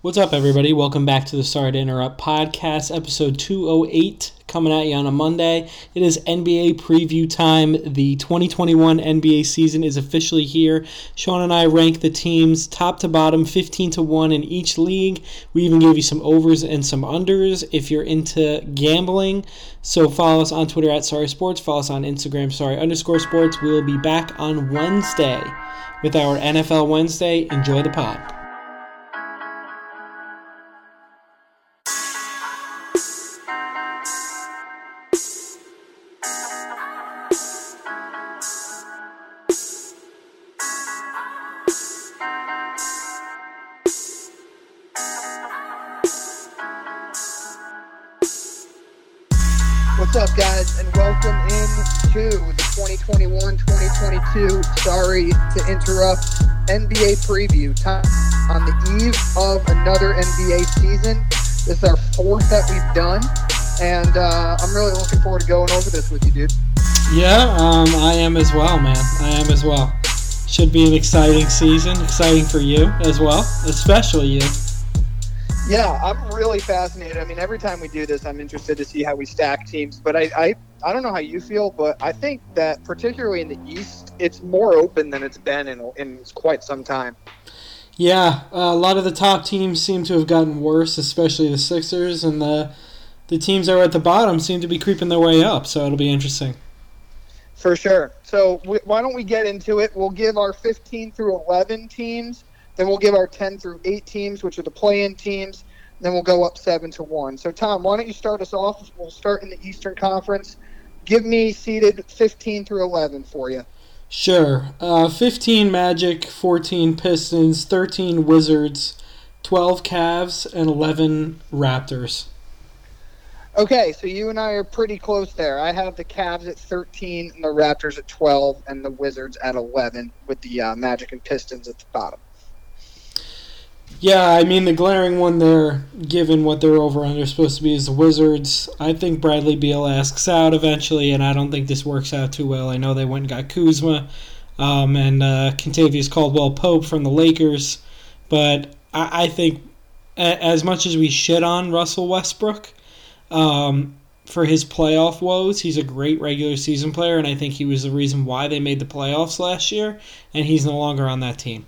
What's up, everybody? Welcome back to the Sorry to Interrupt podcast, episode 208, coming at you on a Monday. It is NBA preview time. The 2021 NBA season is officially here. Sean and I rank the teams top to bottom, 15 to 1 in each league. We even gave you some overs and some unders if you're into gambling. So follow us on Twitter at Sorry Sports, follow us on Instagram, Sorry underscore sports. We'll be back on Wednesday with our NFL Wednesday. Enjoy the pod. 2021-2022 Sorry to Interrupt NBA preview. Time on the eve of another NBA season. This is our fourth that we've done, and uh, I'm really looking forward to going over this with you, dude. Yeah, um, I am as well, man. I am as well. Should be an exciting season. Exciting for you as well, especially you. Yeah, I'm really fascinated. I mean, every time we do this, I'm interested to see how we stack teams. But I, I, I don't know how you feel, but I think that particularly in the East, it's more open than it's been in, in quite some time. Yeah, uh, a lot of the top teams seem to have gotten worse, especially the Sixers, and the the teams that are at the bottom seem to be creeping their way up. So it'll be interesting. For sure. So w- why don't we get into it? We'll give our 15 through 11 teams, then we'll give our 10 through 8 teams, which are the play-in teams. Then we'll go up seven to one. So Tom, why don't you start us off? We'll start in the Eastern Conference. Give me seeded 15 through 11 for you. Sure. Uh, 15 Magic, 14 Pistons, 13 Wizards, 12 Cavs, and 11 Raptors. Okay, so you and I are pretty close there. I have the Cavs at 13, and the Raptors at 12, and the Wizards at 11, with the uh, Magic and Pistons at the bottom. Yeah, I mean the glaring one there, given what their over under supposed to be, is the Wizards. I think Bradley Beal asks out eventually, and I don't think this works out too well. I know they went and got Kuzma um, and uh, Kentavious Caldwell Pope from the Lakers, but I, I think a- as much as we shit on Russell Westbrook um, for his playoff woes, he's a great regular season player, and I think he was the reason why they made the playoffs last year, and he's no longer on that team.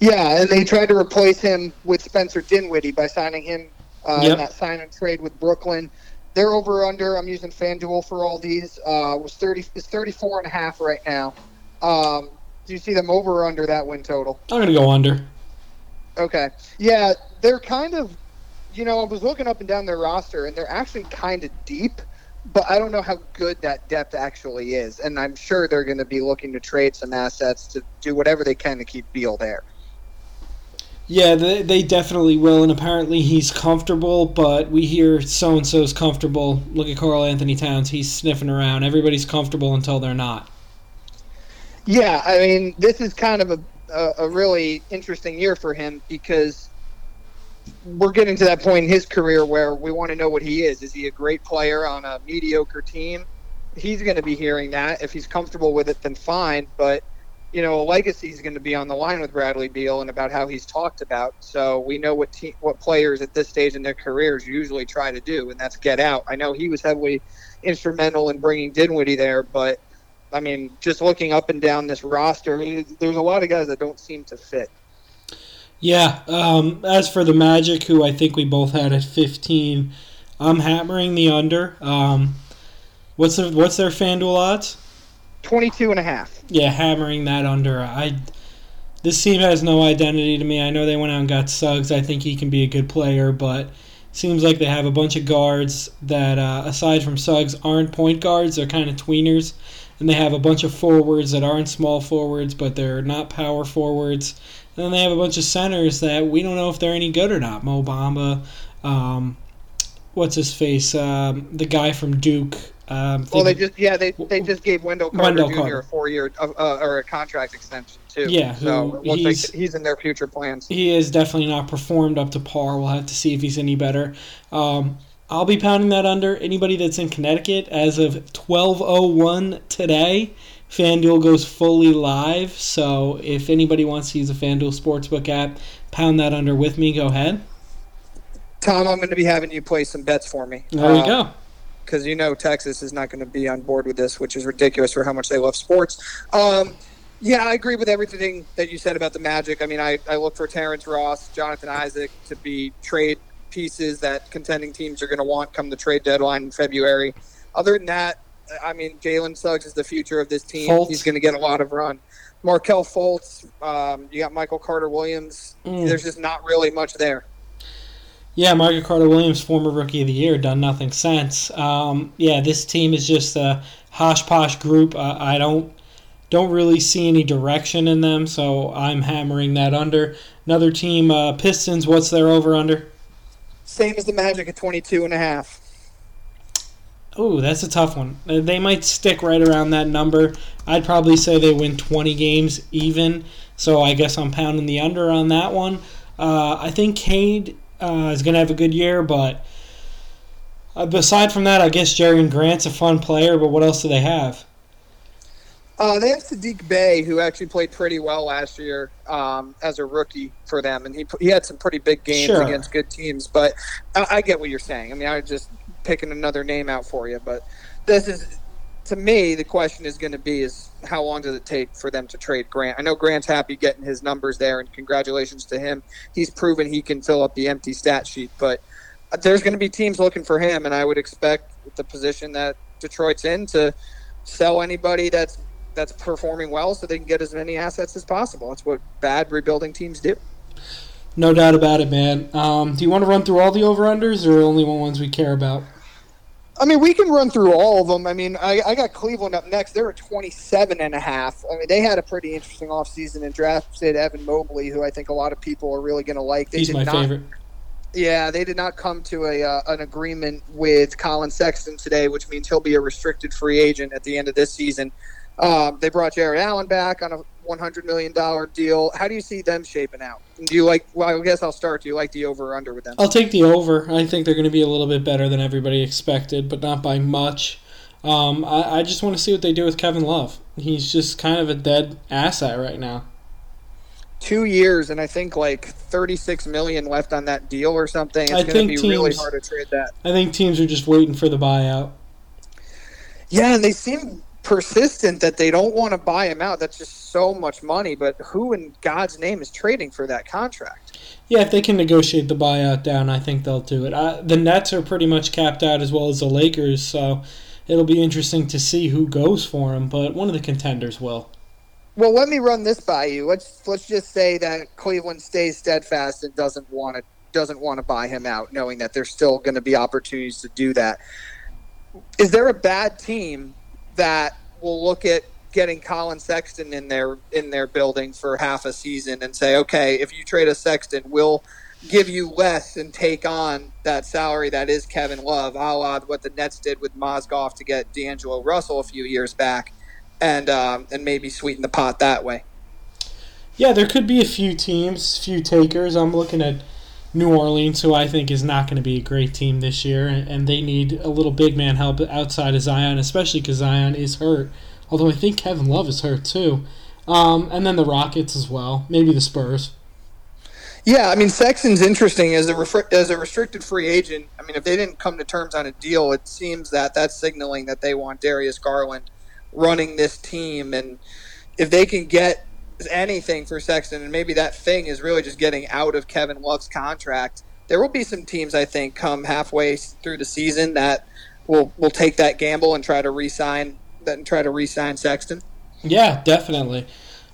Yeah, and they tried to replace him with Spencer Dinwiddie by signing him uh, Yep. in that sign and trade with Brooklyn. Their over under, I'm using FanDuel for all these, uh, was 30 is 34 and a half right now. Um, do you see them over or under that win total? I'm gonna go under. Okay. Yeah, they're kind of, you know, I was looking up and down their roster, and they're actually kind of deep, but I don't know how good that depth actually is. And I'm sure they're going to be looking to trade some assets to do whatever they can to keep Beal there. Yeah, they, they definitely will, and apparently he's comfortable, but we hear so and so's comfortable. Look at Karl Anthony Towns, he's sniffing around. Everybody's comfortable until they're not. Yeah, I mean, this is kind of a, a, a really interesting year for him because we're getting to that point in his career where we want to know what he is. Is he a great player on a mediocre team? He's going to be hearing that. If he's comfortable with it, then fine. But you know, a legacy is going to be on the line with Bradley Beal and about how he's talked about. So we know what te- what players at this stage in their careers usually try to do, and that's get out. I know he was heavily instrumental in bringing Dinwiddie there, but I mean, just looking up and down this roster, there's a lot of guys that don't seem to fit. Yeah, um, as for the Magic, who I think we both had at 15, I'm hammering the under. Um, what's, the, what's their FanDuel odds? 22 and a half. Yeah, hammering that under. I this team has no identity to me. I know they went out and got Suggs. I think he can be a good player, but seems like they have a bunch of guards that, uh, aside from Suggs, aren't point guards. They're kind of tweeners, and they have a bunch of forwards that aren't small forwards, but they're not power forwards. And then they have a bunch of centers that we don't know if they're any good or not. Mo Bamba, um, what's his face? Um, the guy from Duke. Um, Well, they just yeah they, they just gave Wendell Carter Wendell Jr. Carter. a four year uh, uh, or a contract extension too. Yeah, so he's- he's in their future plans. he is definitely not performed up to par. We'll have to see if he's any better. Um, I'll be pounding that under. Anybody that's in Connecticut as of 12:01 today FanDuel goes fully live. So if anybody wants to use a FanDuel Sportsbook app, pound that under with me. Go ahead. Tom, I'm going to be having you play some bets for me. There you go. Because you know Texas is not going to be on board with this, which is ridiculous for how much they love sports. Um, yeah, I agree with everything that you said about the Magic. I mean, I, I look for Terrence Ross, Jonathan Isaac to be trade pieces that contending teams are going to want come the trade deadline in February. Other than that, I mean, Jalen Suggs is the future of this team. Fultz. He's going to get a lot of run. Markelle Fultz, um, you got Michael Carter Williams. Mm. There's just not really much there. Yeah, Margaret Carter Williams, former Rookie of the Year, done nothing since. Um, yeah, this team is just a hosh posh group. Uh, I don't don't really see any direction in them, so I'm hammering that under. Another team, uh, Pistons. What's their over under? Same as the Magic at 22 and a half. Oh, that's a tough one. Uh, They might stick right around that number. I'd probably say they win 20 games even, so I guess I'm pounding the under on that one. Uh, I think Cade uh, is going to have a good year, but uh, aside from that, I guess Jerami Grant's a fun player, but what else do they have? Uh, they have Sadiq Bey, who actually played pretty well last year um, as a rookie for them, and he he had some pretty big games Sure. against good teams. But I, I get what you're saying. I mean, I was just picking another name out for you, but this is to me the question is going to be is how long does it take for them to trade Grant? I know Grant's happy getting his numbers there, and congratulations to him. He's proven he can fill up the empty stat sheet, but there's going to be teams looking for him, and I would expect the position that Detroit's in to sell anybody that's that's performing well so they can get as many assets as possible. That's what bad rebuilding teams do. No doubt about it, man. Um, do you want to run through all the over unders or only one ones we care about? I mean, we can run through all of them. I mean, I, I got Cleveland up next. They're at 27 and a half. I mean, they had a pretty interesting offseason and drafted Evan Mobley, who I think a lot of people are really going to like. They He's did my not, favorite. Yeah, they did not come to a uh, an agreement with Collin Sexton today, which means he'll be a restricted free agent at the end of this season. Um, they brought Jarrett Allen back on a 100 million dollar deal. How do you see them shaping out? Do you like? Well, I guess I'll start. Do you like the over or under with them? I'll take the over. I think they're going to be a little bit better than everybody expected, but not by much. Um, I, I just want to see what they do with Kevin Love. He's just kind of a dead asset right now. Two years, and I think like 36 million left on that deal or something. It's going to be really teams- hard to trade that. I think teams are just waiting for the buyout. Yeah, and they seem persistent that they don't want to buy him out. That's just so much money. But who in God's name is trading for that contract? Yeah, if they can negotiate the buyout down, I think they'll do it. Uh, the Nets are pretty much capped out as well as the Lakers, so it'll be interesting to see who goes for him. But one of the contenders will. Well, let me run this by you. Let's let's just say that Cleveland stays steadfast and doesn't want to doesn't want to buy him out, knowing that there's still going to be opportunities to do that. Is there a bad team that will look at getting Collin Sexton in their in their building for half a season and say, okay, if you trade a Sexton, we'll give you less and take on that salary that is Kevin Love, a la what the Nets did with Mozgov to get D'Angelo Russell a few years back, and um, and maybe sweeten the pot that way. Yeah, there could be a few teams, few takers. I'm looking at New Orleans, who I think is not going to be a great team this year, and, they need a little big man help outside of Zion, especially because Zion is hurt. Although I think Kevin Love is hurt too. Um, and then the Rockets as well. Maybe the Spurs. Yeah, I mean Sexton's interesting as a refri- as a restricted free agent. I mean, if they didn't come to terms on a deal, it seems that that's signaling that they want Darius Garland running this team, and if they can get anything for Sexton, and maybe that thing is really just getting out of Kevin Love's contract, there will be some teams I think come halfway through the season that will will take that gamble and try to re-sign that and try to re-sign Sexton. Yeah, definitely.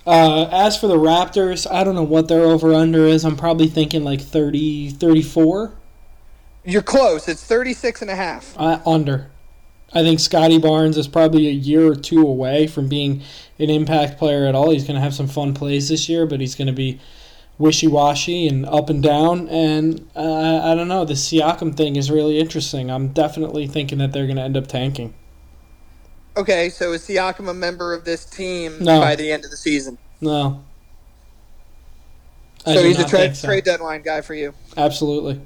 Uh, as for the Raptors, I don't know what their over under is. I'm probably thinking like 30, 34 You're close. It's 36 and a half. uh, under. I think Scottie Barnes is probably a year or two away from being an impact player at all. He's going to have some fun plays this year, but he's going to be wishy washy and up and down. And uh, I don't know. The Siakam thing is really interesting. I'm definitely thinking that they're going to end up tanking. Okay, so is Siakam a member of this team No. by the end of the season? No. I so he's a trade so. trade deadline guy for you. Absolutely.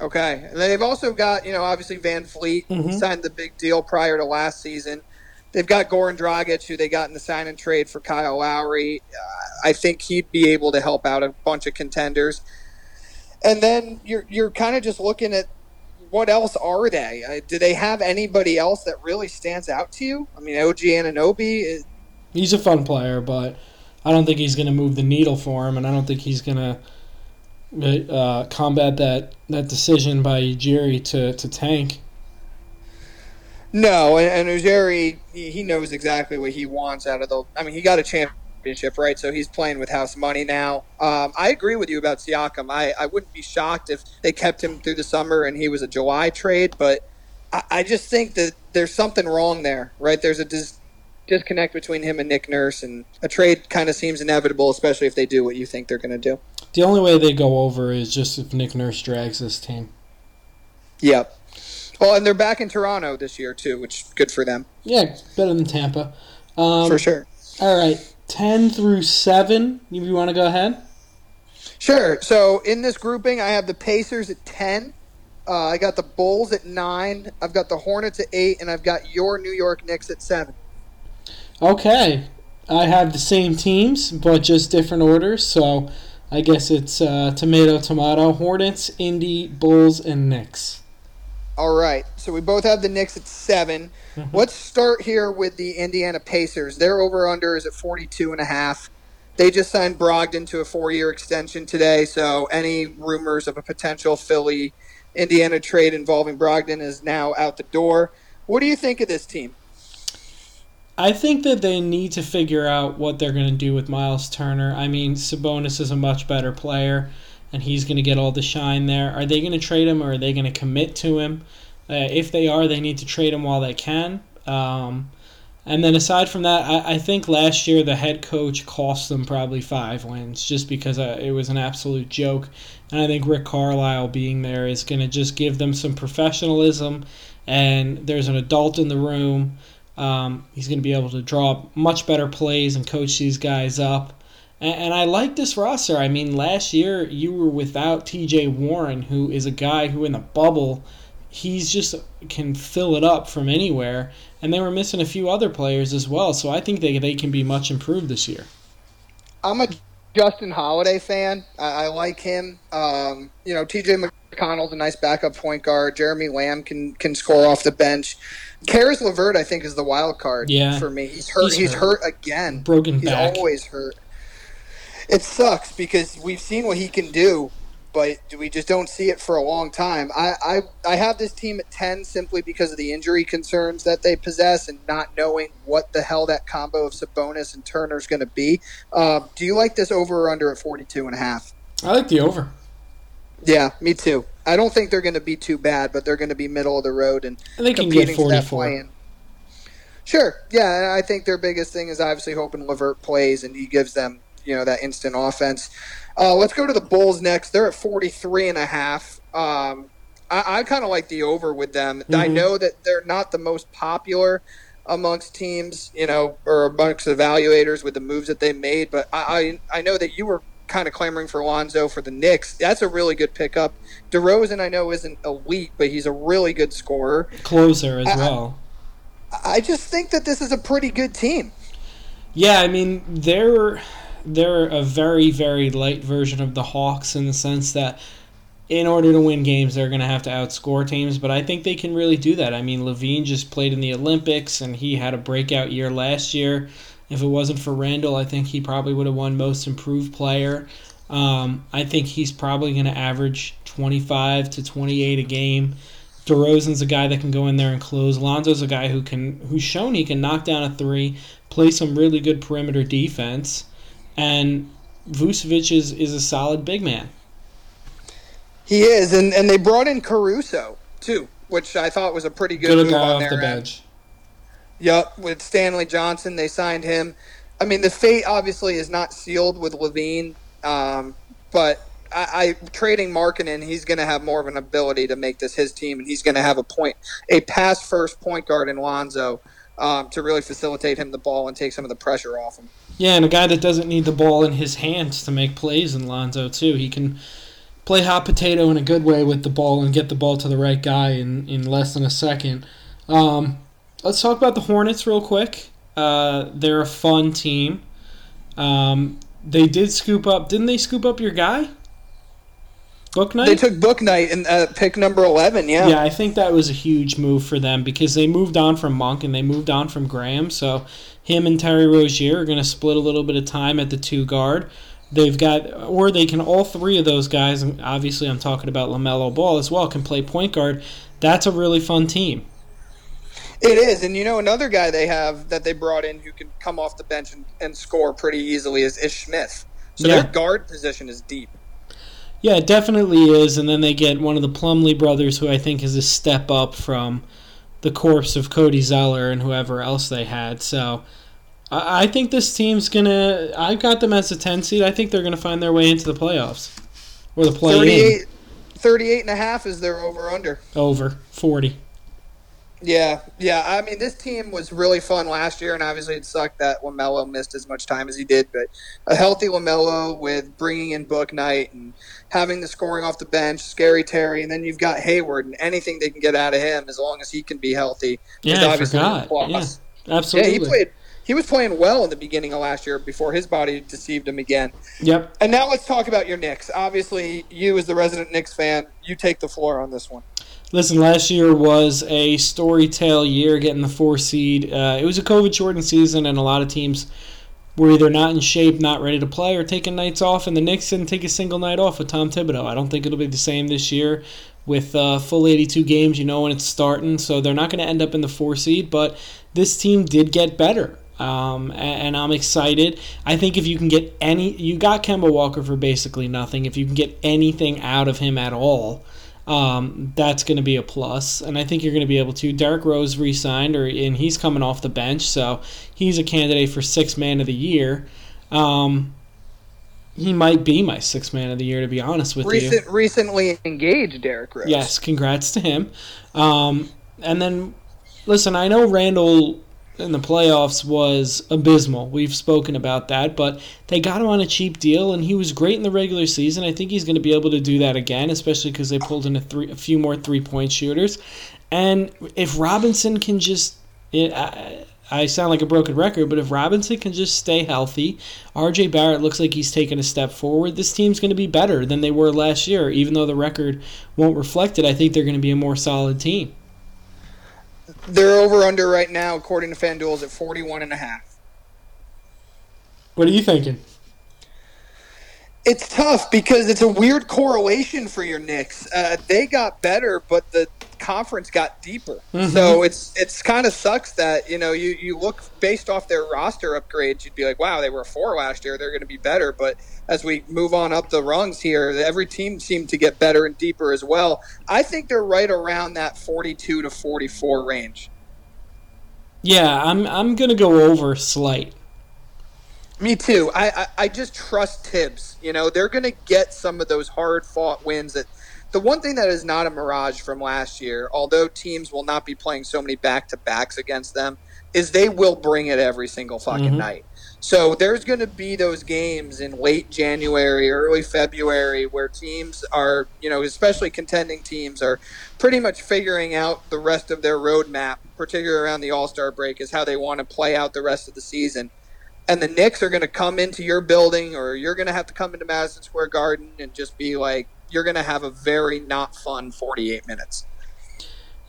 Okay, and they've also got you know obviously VanVleet Mhm. signed the big deal prior to last season. They've got Goran Dragic, who they got in the sign and trade for Kyle Lowry. Uh, I think he'd be able to help out a bunch of contenders. And then you're you're kind of just looking at what else are they? Uh, do they have anybody else that really stands out to you? I mean, OG Anunoby. Is, he's a fun player, but I don't think he's going to move the needle for him, and I don't think he's going to uh, combat that that decision by Ujiri to to tank. No, and, and Ujiri, he knows exactly what he wants out of the. I mean, he got a championship, right? So he's playing with house money now. Um, I agree with you about Siakam. I, I wouldn't be shocked if they kept him through the summer and he was a July trade, but I, I just think that there's something wrong there, right? There's a dis- disconnect between him and Nick Nurse, and a trade kind of seems inevitable, especially if they do what you think they're going to do. The only way they go over is just if Nick Nurse drags this team. Yep. Well, and they're back in Toronto this year too, which good for them. Yeah, better than Tampa. Um, for sure. All right, ten through seven. You want to go ahead? Sure. So in this grouping, I have the Pacers at ten. Uh, I got the Bulls at nine. I've got the Hornets at eight, and I've got your New York Knicks at seven. Okay, I have the same teams, but just different orders. So I guess it's uh, tomato, tomato. Hornets, Indy, Bulls, and Knicks. All right. So we both have the Knicks at 7 let mm-hmm. Let's start here with the Indiana Pacers. Their over under is at 42 and a half. They just signed Brogdon to a four year extension today. So any rumors of a potential Philly Indiana trade involving Brogdon is now out the door. What do you think of this team? I think that they need to figure out what they're going to do with Miles Turner. I mean, Sabonis is a much better player and he's going to get all the shine there. Are they going to trade him or are they going to commit to him? Uh, if they are, they need to trade him while they can. Um, and then aside from that, I, I, think last year the head coach cost them probably five wins just because uh, it was an absolute joke. And I think Rick Carlisle being there is going to just give them some professionalism. And there's an adult in the room. Um, he's going to be able to draw much better plays and coach these guys up. And, and I like this roster. I mean, last year you were without T.J. Warren, who is a guy who in the bubble he's just can fill it up from anywhere. And they were missing a few other players as well, so I think they they can be much improved this year. I'm a Justin Holiday fan. I, I like him. Um, you know, T.J. McConnell's a nice backup point guard. Jeremy Lamb can can score off the bench. Caris LeVert, I think, is the wild card yeah. for me. He's hurt. He's, he's hurt. hurt. again. Broken he's back. He's always hurt it sucks because we've seen what he can do, but we just don't see it for a long time. I, I, I have this team at 10 simply because of the injury concerns that they possess and not knowing what the hell that combo of Sabonis and Turner is going to be. Uh, do you like this over or under at 42 and a half? I like the over. Yeah, me too. I don't think they're going to be too bad, but they're going to be middle of the road and competing for that play Sure. Yeah, I think their biggest thing is obviously hoping LeVert plays and he gives them you know that instant offense. Uh, let's go to the Bulls next. They're at 43 and a half. Um, I, I kind of like the over with them. Mm-hmm. I know that they're not the most popular amongst teams, you know, or amongst evaluators with the moves that they made, but I, I, I know that you were kind of clamoring for Lonzo for the Knicks. That's a really good pickup. DeRozan, I know, isn't elite, but he's a really good scorer. Closer as I, well. I just think that this is a pretty good team. Yeah, I mean, they're they're a very very light version of the Hawks in the sense that in order to win games they're going to have to outscore teams but I think they can really do that. I mean LaVine just played in the Olympics and he had a breakout year last year. If it wasn't for Randle, I think he probably would have won most improved player. Um, I think he's probably going to average 25 to 28 a game. DeRozan's a guy that can go in there and close. Lonzo's a guy who can who's shown he can knock down a three, play some really good perimeter defense and Vucevic is, is a solid big man. He is, and, and they brought in Caruso too, which I thought was a pretty good, good move on off their the end. bench. Yep, with Stanley Johnson, they signed him. I mean, the fate obviously is not sealed with LaVine, um, but I, I trading Markkanen, he's going to have more of an ability to make this his team, and he's going to have a point, a pass first point guard in Lonzo um, to really facilitate him the ball and take some of the pressure off him. Yeah, and a guy that doesn't need the ball in his hands to make plays in Lonzo too. He can play hot potato in a good way with the ball and get the ball to the right guy in, in less than a second. Um, let's talk about the Hornets real quick. Uh, they're a fun team. Um, they did scoop up. Didn't they scoop up your guy? Bouknight. They took Bouknight in uh, pick number eleven. Yeah. Yeah, I think that was a huge move for them because they moved on from Monk and they moved on from Graham. So him and Terry Rozier are going to split a little bit of time at the two guard. They've got, or they can all three of those guys. And obviously, I'm talking about Lamelo Ball as well. Can play point guard. That's a really fun team. It is, and you know another guy they have that they brought in who can come off the bench and, and score pretty easily is Ish Smith. So Yeah. their guard position is deep. Yeah, it definitely is. And then they get one of the Plumlee brothers, who I think is a step up from the corpse of Cody Zeller and whoever else they had. So I, I think this team's gonna. I've got them as a ten seed. I think they're gonna find their way into the playoffs or the play in 38, 38 and a half is their over under. over forty. Yeah, yeah. I mean, this team was really fun last year, and obviously it sucked that Lamelo missed as much time as he did. But a healthy Lamelo with bringing in Bouknight and having the scoring off the bench, Scary Terry, and then you've got Hayward, and anything they can get out of him as long as he can be healthy. Yeah, I forgot. Yeah, absolutely. Yeah, he played. He was playing well in the beginning of last year before his body deceived him again. Yep. And now let's talk about your Knicks. Obviously, you as the resident Knicks fan, you take the floor on this one. Listen, last year was a story tale year getting the four seed. Uh, it was a COVID shortened season, and a lot of teams were either not in shape, not ready to play, or taking nights off. And the Knicks didn't take a single night off with Tom Thibodeau. I don't think it'll be the same this year with uh, full 82 games. You know when it's starting, so they're not going to end up in the four seed. But this team did get better. Um, and I'm excited. I think if you can get any, you got Kemba Walker for basically nothing. If you can get anything out of him at all, um, that's going to be a plus, and I think you're going to be able to. Derrick Rose re-signed, or and he's coming off the bench, so he's a candidate for six man of the year. Um, he might be my six man of the year, to be honest with you. Recently engaged Derrick Rose. Yes, congrats to him. Um, and then, listen, I know Randle in the playoffs was abysmal. We've spoken about that, but they got him on a cheap deal, and he was great in the regular season. I think he's going to be able to do that again, especially because they pulled in a, three, a few more three point shooters. And if Robinson can just. It, I, I sound like a broken record, but if Robinson can just stay healthy, RJ Barrett looks like he's taken a step forward. This team's going to be better than they were last year, even though the record won't reflect it. I think they're going to be a more solid team. They're over under right now, according to FanDuel, is at 41 and a half. What are you thinking? It's tough because it's a weird correlation for your Knicks. Uh, they got better, but the conference got deeper. Mhm. So it's it's kind of sucks that you know you you look based off their roster upgrades, you'd be like, wow, they were a four last year, they're going to be better. But as we move on up the rungs here, every team seemed to get better and deeper as well. I think they're right around that forty-two to forty-four range. Yeah, I'm I'm going to go over slight. Me too. I, I, I just trust Thibs. You know, they're going to get some of those hard fought wins that the one thing that is not a mirage from last year, although teams will not be playing so many back to backs against them, is they will bring it every single fucking Mhm. night. So there's going to be those games in late January, early February where teams are, you know, especially contending teams are pretty much figuring out the rest of their roadmap, particularly around the All Star break, is how they want to play out the rest of the season and the Knicks are going to come into your building, or you're going to have to come into Madison Square Garden and just be like, you're going to have a very not fun 48 minutes.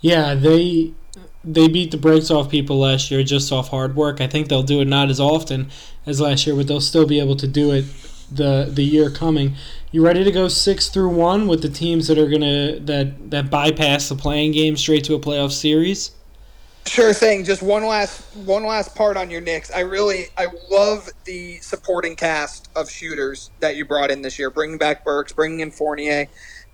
Yeah, they they beat the brakes off people last year just off hard work. I think they'll do it not as often as last year, but they'll still be able to do it the the year coming. You ready to go six through one with the teams that are gonna that that bypass the playing game straight to a playoff series? Sure thing. Just one last one last part on your Knicks. I really I love the supporting cast of shooters that you brought in this year. Bringing back Burks, bringing in Fournier,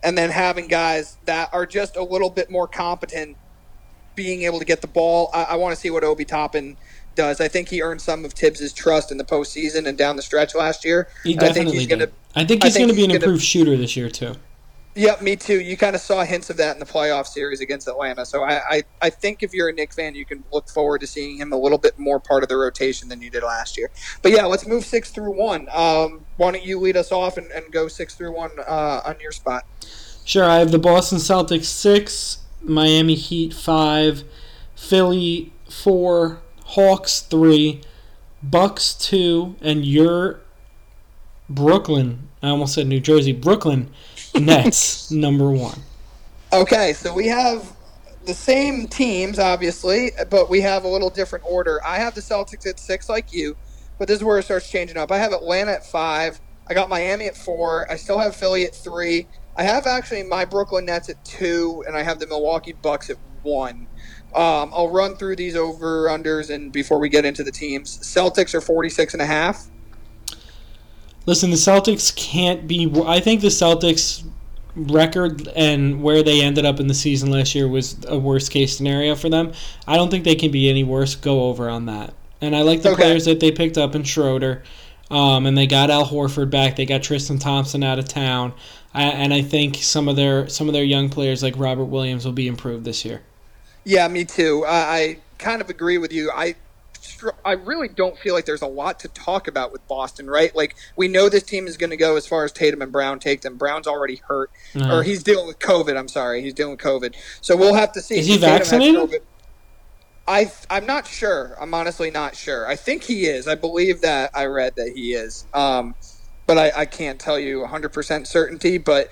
and then having guys that are just a little bit more competent, being able to get the ball. I, I want to see what Obi Toppin does. I think he earned some of Thibs' trust in the postseason and down the stretch last year. He I think definitely he's gonna I think he's going to be an he's gonna- improved shooter this year too. Yep, me too. You kind of saw hints of that in the playoff series against Atlanta. So I, I, I think if you're a Knick fan, you can look forward to seeing him a little bit more part of the rotation than you did last year. But yeah, let's move six through one. Um, why don't you lead us off and, and go six through one uh, on your spot? Sure, I have the Boston Celtics six, Miami Heat five, Philly four, Hawks three, Bucks two, and your Brooklyn. I almost said New Jersey. Brooklyn Nets number one. Okay, so we have the same teams, obviously, but we have a little different order. I have the Celtics at six, like you, but this is where it starts changing up. I have Atlanta at five. I got Miami at four. I still have Philly at three. I have actually my Brooklyn Nets at two, and I have the Milwaukee Bucks at one. Um, I'll run through these over unders and before we get into the teams. Celtics are 46 and a half. Listen, the Celtics can't be. I think the Celtics record and where they ended up in the season last year was a worst case scenario for them. I don't think they can be any worse. Go over on that. And I like the Okay. players that they picked up in Schroeder. Um, and they got Al Horford back. They got Tristan Thompson out of town. I, and I think some of their some of their young players like Robert Williams will be improved this year. Yeah, me too. I, I kind of agree with you. I str- I really don't feel like there's a lot to talk about with Boston, right? Like we know this team is going to go as far as Tatum and Brown take them. Brown's already hurt, Uh, or he's dealing with COVID. I'm sorry, he's dealing with COVID. So we'll have to see. Is he Tatum vaccinated? I I'm not sure. I'm honestly not sure. I think he is. I believe that I read that he is. Um, but I, I can't tell you 100% certainty. But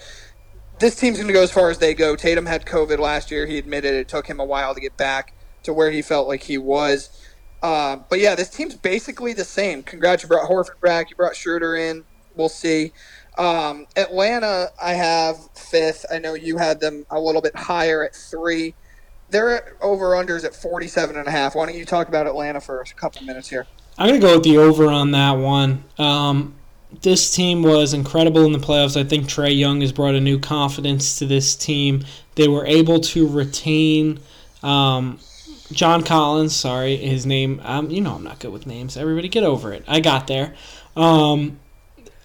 this team's going to go as far as they go. Tatum had COVID last year. He admitted it took him a while to get back to where he felt like he was. Uh, but yeah, this team's basically the same. Congrats, you brought Horford back. You brought Schroeder in. We'll see. Um, Atlanta, I have fifth. I know you had them a little bit higher at three. They're over unders at 47 and a half. Why don't you talk about Atlanta for a couple minutes here? I'm gonna go with the over on that one. Um, this team was incredible in the playoffs. I think Trae Young has brought a new confidence to this team. They were able to retain um, John Collins. Sorry, his name. Um, you know I'm not good with names. Everybody, get over it. I got there. Um,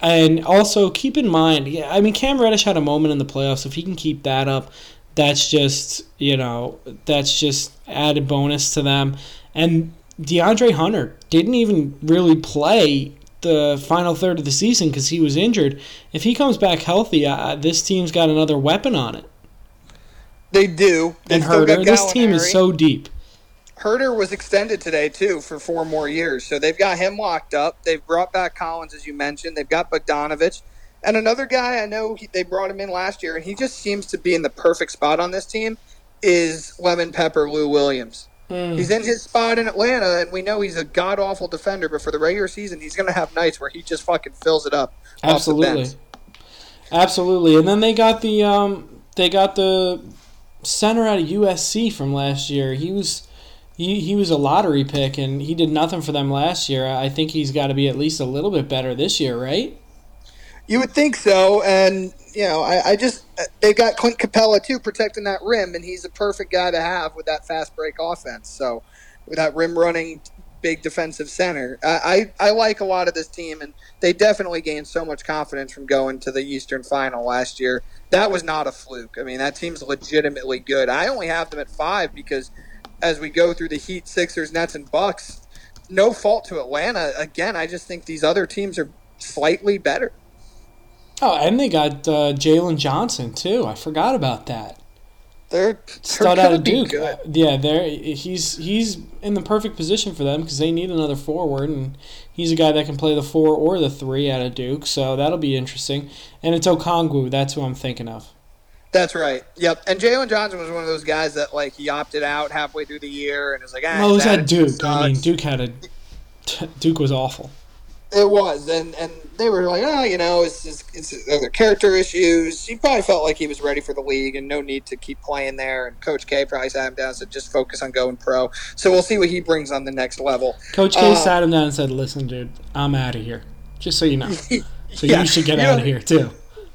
and also keep in mind, yeah, I mean Cam Reddish had a moment in the playoffs. If he can keep that up, that's just you know that's just added bonus to them. And DeAndre Hunter didn't even really play the final third of the season because he was injured. If he comes back healthy, uh, this team's got another weapon on it. They do. They And Huerter, this team is so deep. Huerter was extended today too for four more years, so they've got him locked up. They've brought back Collins, as you mentioned. They've got Bogdanovich, and another guy I know he, they brought him in last year, and he just seems to be in the perfect spot on this team. Is Lemon Pepper Lou Williams? Hmm. He's in his spot in Atlanta, and we know he's a god awful defender. But for the regular season, he's going to have nights where he just fucking fills it up. Absolutely, absolutely. And then they got the um, they got the center out of USC from last year. He was he, he was a lottery pick, and he did nothing for them last year. I think he's got to be at least a little bit better this year, right? You would think so, and you know, I, I just uh, they got Clint Capela too protecting that rim, and he's a perfect guy to have with that fast break offense. So, with that rim running, big defensive center, I, I I like a lot of this team, and they definitely gained so much confidence from going to the Eastern Final last year. That was not a fluke. I mean, that team's legitimately good. I only have them at five because as we go through the Heat, Sixers, Nets, and Bucks, no fault to Atlanta. Again, I just think these other teams are slightly better. Oh, and they got uh, Jalen Johnson too. I forgot about that. They're, they're Stud out of Duke. good. Yeah, they're he's he's in the perfect position for them because they need another forward, and he's a guy that can play the four or the three out of Duke. So that'll be interesting. And it's Okongwu. That's who I'm thinking of. That's right. Yep. And Jalen Johnson was one of those guys that like he opted out halfway through the year and was like, ah, Well, it was at Duke. I mean. Duke had a Duke was awful. It was, and and they were like, oh, you know, it's just, it's other character issues. He probably felt like he was ready for the league and no need to keep playing there. And Coach K probably sat him down and said, just focus on going pro. So we'll see what he brings on the next level. Coach K Uh, sat him down and said, "Listen, dude, I'm out of here. Just so you know. So Yeah, you should get you out of here too."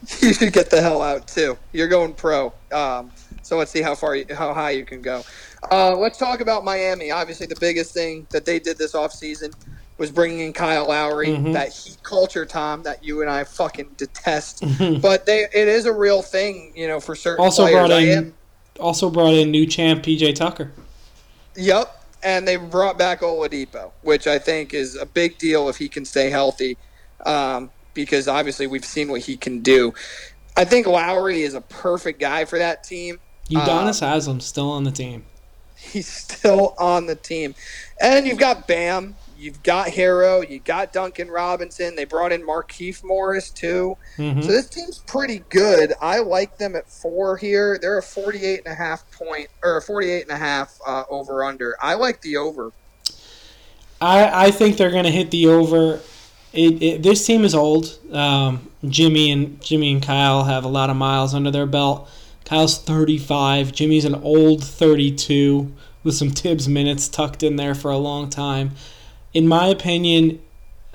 you should get the hell out too. You're going pro. Um, so let's see how far, you, how high you can go. Uh, let's talk about Miami. Obviously, the biggest thing that they did this offseason was bringing in Kyle Lowry. Mhm. That heat culture, Tom, that you and I fucking detest. but they, it is a real thing, you know, for certain Also players. brought in am- also brought in new champ PJ Tucker. Yep. And they brought back Oladipo, which I think is a big deal if he can stay healthy, um, because obviously we've seen what he can do. I think Lowry is a perfect guy for that team. Udonis Haslem's still on the team. he's still on the team. And you've got Bam, you've got Herro, you got Duncan Robinson. They brought in Markieff Morris too. Mhm. So this team's pretty good. I like them at four here. They're a 48 and a half point or a 48 and a half uh, over under. I like the over. I, I think they're going to hit the over. It, it, this team is old. Um, Jimmy and Jimmy and Kyle have a lot of miles under their belt. Kyle's 35. Jimmy's an old 32 with some Thibs minutes tucked in there for a long time. In my opinion,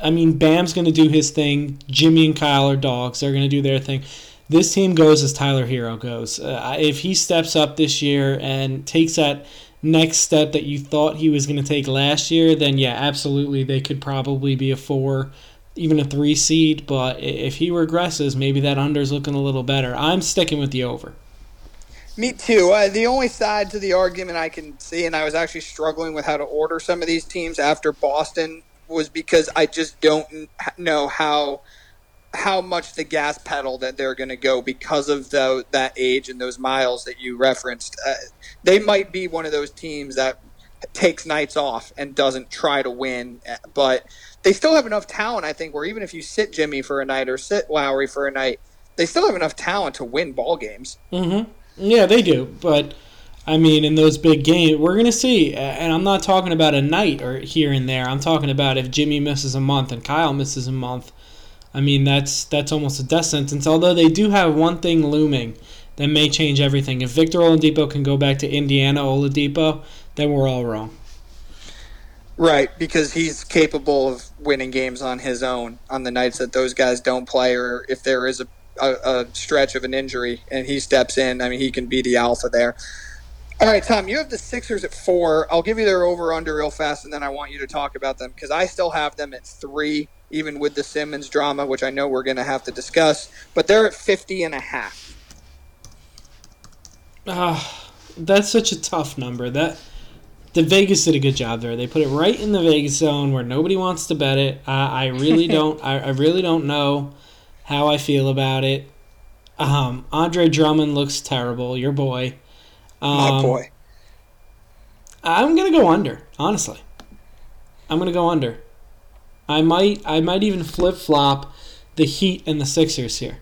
I mean, Bam's going to do his thing. Jimmy and Kyle are dogs. They're going to do their thing. This team goes as Tyler Herro goes. Uh, if he steps up this year and takes that next step that you thought he was going to take last year, then yeah, absolutely, they could probably be a four, even a three seed. But if he regresses, maybe that under's looking a little better. I'm sticking with the over. Me too. Uh, the only side to the argument I can see, and I was actually struggling with how to order some of these teams after Boston, was because I just don't know how how much the gas pedal that they're going to go because of the, that age and those miles that you referenced. Uh, they might be one of those teams that takes nights off and doesn't try to win, uh, but they still have enough talent. I think where even if you sit Jimmy for a night or sit Lowry for a night, they still have enough talent to win ball games. Mm-hmm. Yeah, they do. But I mean, in those big games, we're gonna see. And I'm not talking about a night or here and there. I'm talking about if Jimmy misses a month and Kyle misses a month. I mean, that's that's almost a death sentence. Although they do have one thing looming that may change everything. If Victor Oladipo can go back to Indiana Oladipo, then we're all wrong. Right, because he's capable of winning games on his own on the nights that those guys don't play, or if there is a, a, a stretch of an injury and he steps in. I mean, he can be the alpha there. All right, Tom, you have the Sixers at four. I'll give you their over under real fast, and then I want you to talk about them because I still have them at three, even with the Simmons drama, which I know we're going to have to discuss. But they're at 50 and a half. Ah, that's such a tough number. That the Vegas did a good job there. They put it right in the Vegas zone where nobody wants to bet it. I, I really don't. I, I really don't know how I feel about it. Um, Andre Drummond looks terrible. Your boy. Um, My boy. I'm gonna go under. Honestly, I'm gonna go under. I might. I might even flip flop the Heat and the Sixers here.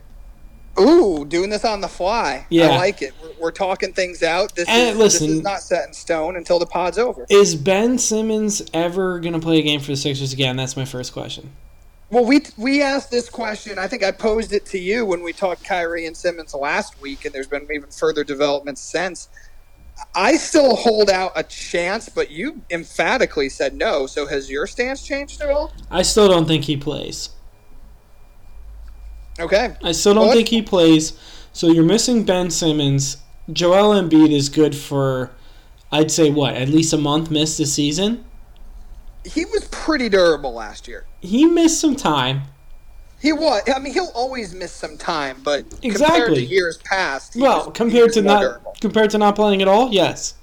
Ooh, doing this on the fly. Yeah. I like it. We're, we're talking things out. This And is listen- this is not set in stone until the pod's over. Is Ben Simmons ever gonna play a game for the Sixers again? That's my first question. Well, we we asked this question. I think I posed it to you when we talked Kyrie and Simmons last week, and there's been even further developments since. I still hold out a chance, but you emphatically said no. So has your stance changed at all? I still don't think he plays. Okay. I still don't What? think he plays. So you're missing Ben Simmons. Joel Embiid is good for, I'd say, what, at least a month missed this season? He was pretty durable last year. He missed some time. He was. I mean, he'll always miss some time, but compared Exactly. to years past, Well, was- compared to not durable. compared to not playing at all, yes,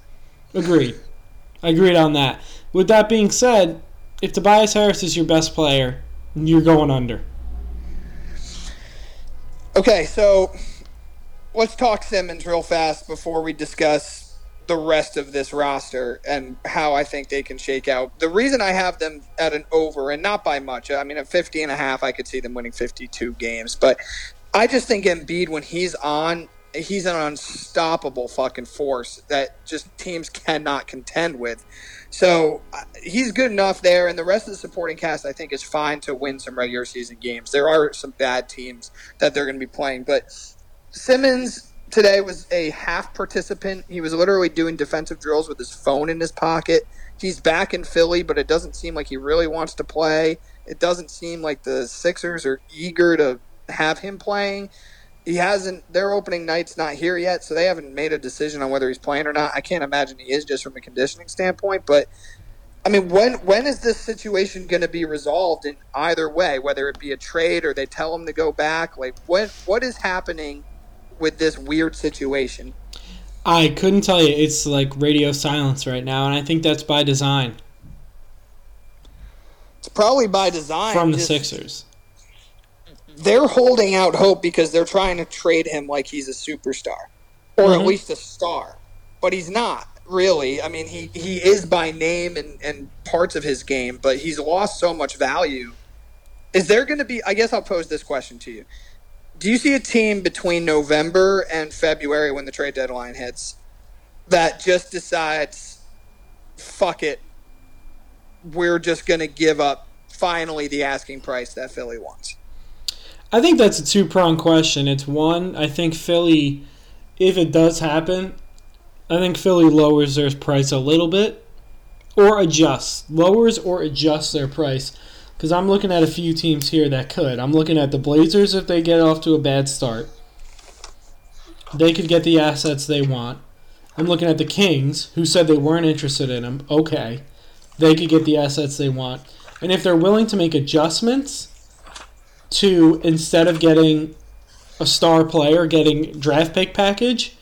agreed. I agreed on that. With that being said, if Tobias Harris is your best player, you're going under. Okay, so let's talk Simmons real fast before we discuss the rest of this roster and how I think they can shake out. The reason I have them at an over, and not by much, I mean, at 50 and a half, I could see them winning 52 games, but I just think Embiid, when he's on, he's an unstoppable fucking force that just teams cannot contend with. So uh, he's good enough there, and the rest of the supporting cast I think is fine to win some regular season games. There are some bad teams that they're going to be playing, but Simmons today was a half participant. He was literally doing defensive drills with his phone in his pocket. He's back in Philly, but it doesn't seem like he really wants to play. It doesn't seem like the Sixers are eager to have him playing. He hasn't. Their opening night's not here yet, so they haven't made a decision on whether he's playing or not. I can't imagine he is, just from a conditioning standpoint. But I mean, when when is this situation going to be resolved in either way? Whether it be a trade or they tell him to go back, like what what is happening with this weird situation? I couldn't tell you. It's like radio silence right now, and I think that's by design It's probably by design from the just- Sixers. They're holding out hope because they're trying to trade him like he's a superstar, or Mhm. at least a star, but he's not. really. I mean, he, he is by name and, and parts of his game, but he's lost so much value. Is there going to be? I guess I'll pose this question to you. Do you see a team between November and February when the trade deadline hits that just decides, fuck it, we're just going to give up finally the asking price that Philly wants? I think that's a two pronged question. It's one, I think Philly, if it does happen, I think Philly lowers their price a little bit or adjusts, lowers or adjusts their price. Because I'm looking at a few teams here that could. I'm looking at the Blazers if they get off to a bad start. They could get the assets they want. I'm looking at the Kings, who said they weren't interested in him. Okay. They could get the assets they want. And if they're willing to make adjustments to, instead of getting a star player, getting draft pick package,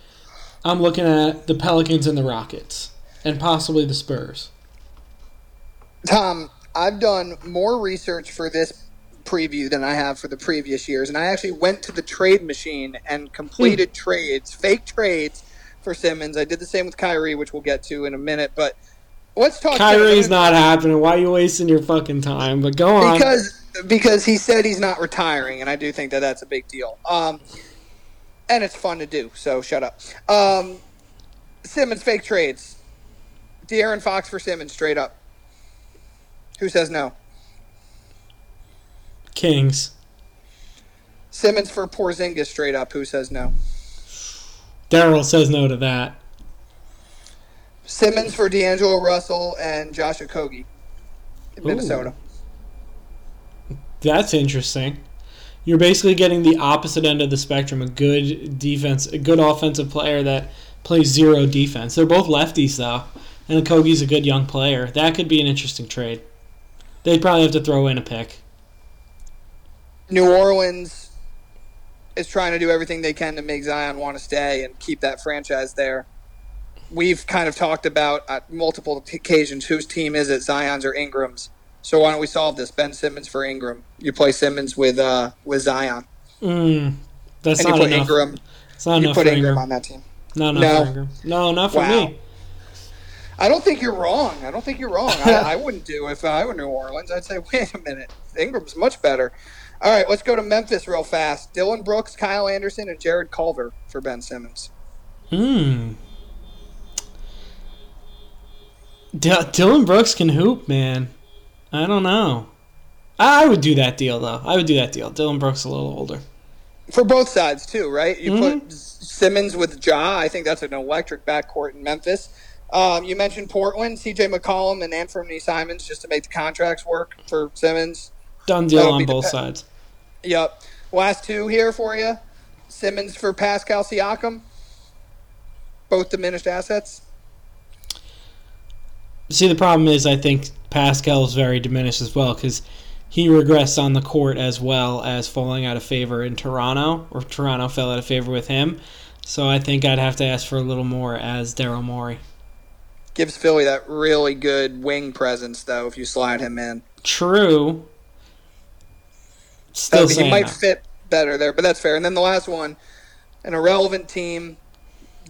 I'm looking at the Pelicans and the Rockets. And possibly the Spurs. Tom, I've done more research for this preview than I have for the previous years, and I actually went to the trade machine and completed Hmm. trades, fake trades for Simmons. I did the same with Kyrie, which we'll get to in a minute. But let's talk. Kyrie's not happening. Why are you wasting your fucking time? But go on. because because he said he's not retiring, and I do think that that's a big deal. Um, and it's fun to do. So shut up. Um, Simmons fake trades. De'Aaron Fox for Simmons straight up. Who says no? Kings. Simmons for Porzingis straight up. Who says no? Daryl says no to that. Simmons for D'Angelo Russell and Josh Okogie in. Minnesota. That's interesting. You're basically getting the opposite end of the spectrum. A good defense, a good offensive player that plays zero defense. They're both lefties though, and Kogi's a good young player. That could be an interesting trade. They'd probably have to throw in a pick. New Orleans is trying to do everything they can to make Zion want to stay and keep that franchise there. We've kind of talked about at multiple occasions whose team is it, Zion's or Ingram's. So why don't we solve this? Ben Simmons for Ingram. You play Simmons with uh, with Zion, Mm, that's and you not put enough. Ingram. It's not You enough put Ingram Ingram. on that team. Not No. for Ingram. No, not for Wow. me. I don't think you're wrong. I don't think you're wrong. I, I wouldn't do if I were New Orleans. I'd say, wait a minute, Ingram's much better. All right, let's go to Memphis real fast. Dillon Brooks, Kyle Anderson, and Jarrett Culver for Ben Simmons. Hmm. D- Dillon Brooks can hoop, man. I don't know. I would do that deal though. I would do that deal. Dillon Brooks a little older. For both sides too, right? You Mhm. put Simmons with Ja. I think that's an electric backcourt in Memphis. Um, you mentioned Portland, C.J. McCollum, and Anthony Simons just to make the contracts work for Simmons. Done deal That'll on both sides. Yep. Last two here for you. Simmons for Pascal Siakam. Both diminished assets. See, the problem is, I think Pascal is very diminished as well because he regressed on the court as well as falling out of favor in Toronto, or Toronto fell out of favor with him. So I think I'd have to ask for a little more as Daryl Morey. Gives Philly that really good wing presence, though, if you slide him in. True. Still he might that. fit better there, but that's fair. And then the last one, an irrelevant team,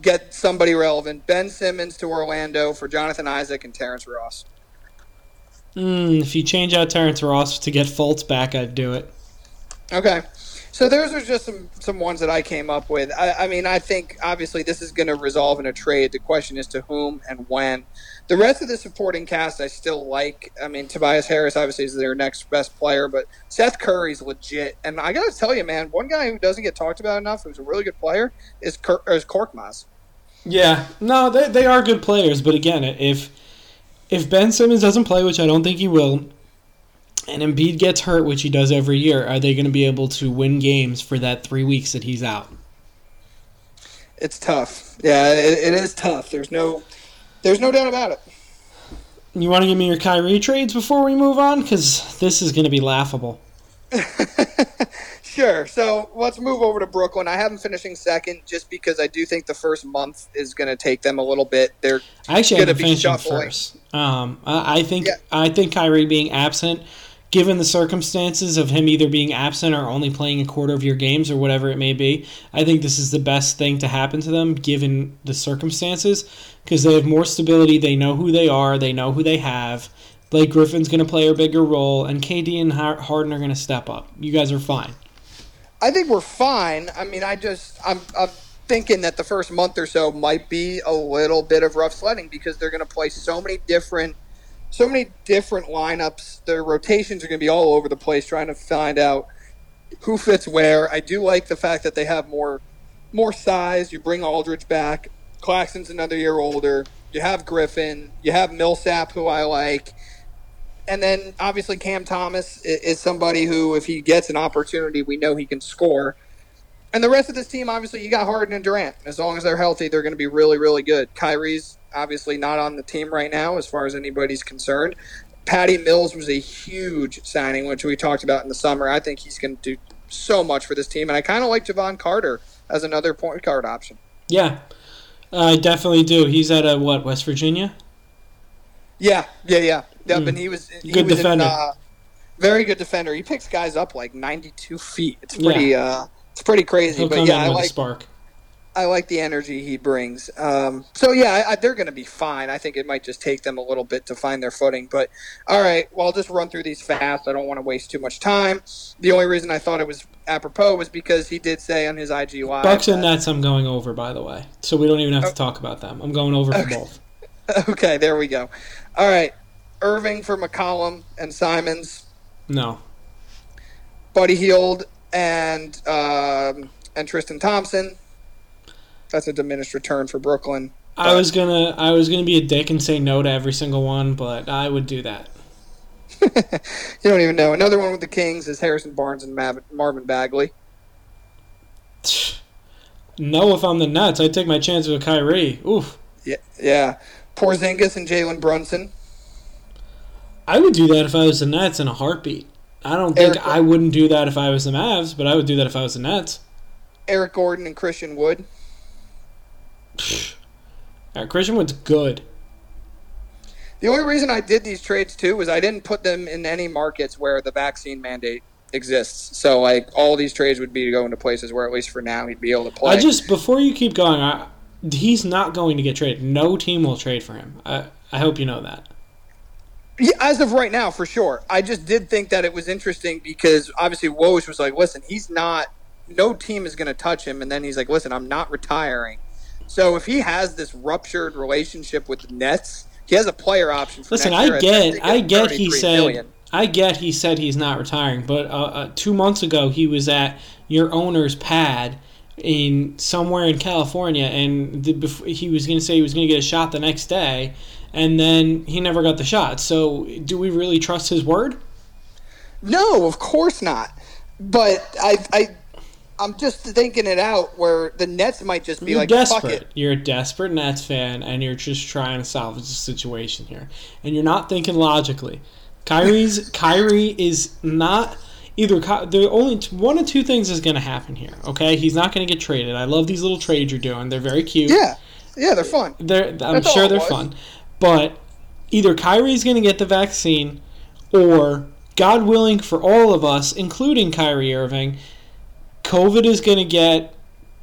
get somebody relevant. Ben Simmons to Orlando for Jonathan Isaac and Terrence Ross. Mm, if you change out Terrence Ross to get Fultz back, I'd do it. Okay. So those are just some, some ones that I came up with. I, I mean, I think obviously this is going to resolve in a trade. The question is to whom and when. The rest of the supporting cast I still like. I mean, Tobias Harris obviously is their next best player, but Seth Curry's legit. And I got to tell you, man, one guy who doesn't get talked about enough, who's a really good player, is, Cor- is Korkmaz. Yeah, no, they, they are good players, but again, if if Ben Simmons doesn't play, which I don't think he will, and Embiid gets hurt, which he does every year, are they going to be able to win games for that three weeks that he's out? It's tough. Yeah, it, it is tough. There's no, there's no doubt about it. You want to give me your Kyrie trades before we move on? Because this is going to be laughable. Sure. So let's move over to Brooklyn. I have them finishing second just because I do think the first month is going to take them a little bit. They're actually be to him shuffling. first. Um, I, I think Yeah. I think Kyrie being absent given the circumstances of him either being absent or only playing a quarter of your games or whatever it may be, I think this is the best thing to happen to them given the circumstances because they have more stability. They know who they are, they know who they have. Blake Griffin's going to play a bigger role, and KD and Harden are going to step up. You guys are fine. I think we're fine. I mean, I just I'm, I'm thinking that the first month or so might be a little bit of rough sledding because they're going to play so many different so many different lineups. Their rotations are going to be all over the place, trying to find out who fits where. I do like the fact that they have more more size. You bring Aldridge back. Claxton's another year older. You have Griffin. You have Millsap, who I like. And then obviously Cam Thomas is somebody who, if he gets an opportunity, we know he can score. And the rest of this team, obviously, you got Harden and Durant. As long as they're healthy, they're going to be really, really good. Kyrie's obviously not on the team right now as far as anybody's concerned. Patty Mills was a huge signing, which we talked about in the summer. I think he's going to do so much for this team, and I kind of like Jevon Carter as another point guard option. Yeah, I definitely do. He's at a, what West Virginia. Yeah, yeah, yeah. Yeah, mm. but he was he good was defender. In, uh, very good defender. He picks guys up like 92 feet. It's pretty. Yeah. Uh, it's pretty crazy. He'll but yeah, I like spark. I like the energy he brings. Um, so yeah, I, I, they're going to be fine. I think it might just take them a little bit to find their footing. But all right, well, I'll just run through these fast. I don't want to waste too much time. The only reason I thought it was apropos was because he did say on his IG live. Bucks and Nets, I'm going over by the way, so we don't even have to talk about them. I'm going over okay. for both. okay, there we go. All right, Irving for McCollum and Simons. No. Buddy Hield and um, and Tristan Thompson that's a diminished return for Brooklyn. But. I was gonna I was gonna be a dick and say no to every single one, but I would do that. you don't even know. Another one with the Kings is Harrison Barnes and Marvin Bagley. No, if I'm the Nets, I'd take my chances with Kyrie. Oof. Yeah, yeah. Porzingis and Jalen Brunson. I would do that if I was the Nets in a heartbeat. I don't think Eric, I wouldn't do that if I was the Mavs, but I would do that if I was the Nets. Eric Gordon and Christian Wood. Uh, Christian Wood's good. The only reason I did these trades too was I didn't put them in any markets where the vaccine mandate exists. So like all these trades would be to go into places where at least for now he'd be able to play. I just before you keep going, I, he's not going to get traded. No team will trade for him. I I hope you know that. Yeah, as of right now, for sure. I just did think that it was interesting because obviously Woj was like, "Listen, he's not. No team is going to touch him." And then he's like, "Listen, I'm not retiring." So if he has this ruptured relationship with the Nets, he has a player option. Listen, I get, I get. He said, million. I get. He said he's not retiring, but uh, uh, two months ago he was at your owner's pad in somewhere in California, and the, he was going to say he was going to get a shot the next day, and then he never got the shot. So, do we really trust his word? No, of course not. But I, I I'm just thinking it out where the Nets might just be you're like, desperate. You're a desperate Nets fan, and you're just trying to salvage the situation here, and you're not thinking logically. Kyrie's Kyrie is not either. The only one of two things is going to happen here. Okay, he's not going to get traded. I love these little trades you're doing. They're very cute. Yeah, yeah, they're fun. They're I'm That's sure they're fun, but either Kyrie's going to get the vaccine, or God willing for all of us, including Kyrie Irving COVID is going to get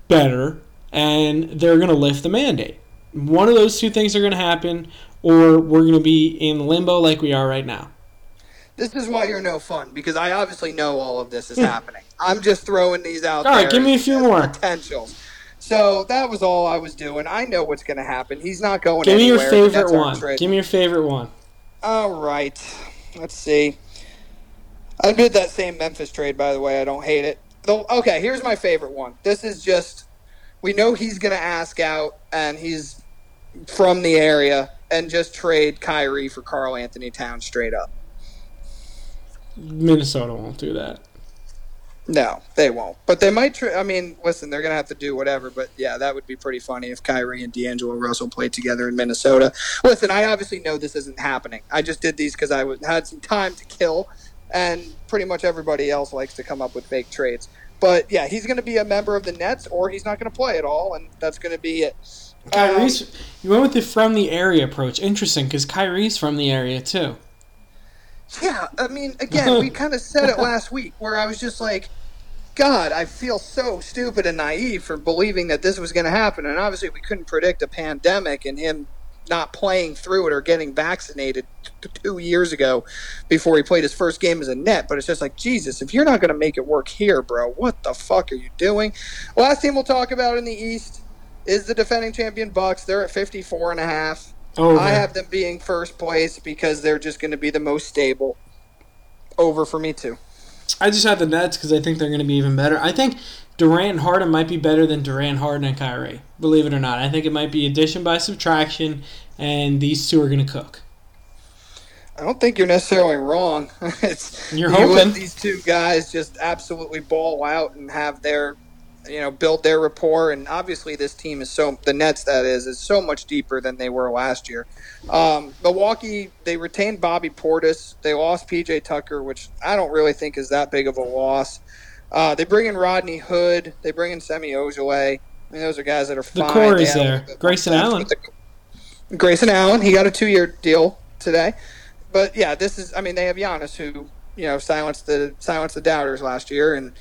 better and they're going to lift the mandate. One of those two things are going to happen, or we're going to be in limbo like we are right now. This is why you're no fun because I obviously know all of this is hmm. happening. I'm just throwing these out. There. All right, give me a few more potentials. So that was all I was doing. I know what's going to happen. He's not going. Give anywhere. Give me your favorite one. Give me your favorite one. All right, let's see. I did that same Memphis trade, by the way. I don't hate it. The, okay, here's my favorite one. This is just we know he's going to ask out, and he's from the area, and just trade Kyrie for Karl-Anthony Towns straight up. Minnesota won't do that. No, they won't. But they might. I mean, listen, they're going to have to do whatever. But yeah, that would be pretty funny if Kyrie and D'Angelo Russell played together in Minnesota. Listen, I obviously know this isn't happening. I just did these because I had some time to kill and pretty much everybody else likes to come up with fake trades. But yeah, he's going to be a member of the Nets, or he's not going to play at all, and that's going to be it. Kyrie's, um, you went with the from the area approach. Interesting, because Kyrie's from the area too. Yeah, I mean, again, we kind of said it last week where I was just like, God, I feel so stupid and naive for believing that this was going to happen. And obviously, we couldn't predict a pandemic and him not playing through it or getting vaccinated t- two years ago before he played his first game as a net. But it's just like, Jesus, if you're not going to make it work here, bro, what the fuck are you doing? Last team we'll talk about in the East is the defending champion Bucks. They're at 54 and a half. Over. I have them being first place because they're just going to be the most stable. Over for me too. I just have the Nets because I think they're going to be even better. I think Durant and Harden might be better than Durant, Harden, and Kyrie. Believe it or not, I think it might be addition by subtraction, and these two are going to cook. I don't think you're necessarily wrong. it's You're hoping. let these two guys just absolutely ball out and have their, you know, build their rapport. And obviously, this team is so the Nets that is is so much deeper than they were last year. Um, Milwaukee they retained Bobby Portis. They lost PJ Tucker, which I don't really think is that big of a loss. Uh, they bring in Rodney Hood. They bring in Semi Ojeleye. I mean, those are guys that are The core is there. Grayson Allen. the- Grayson Allen, he got a two-year deal today. But yeah, this is. I mean, they have Giannis, who you know silenced the silenced the doubters last year, and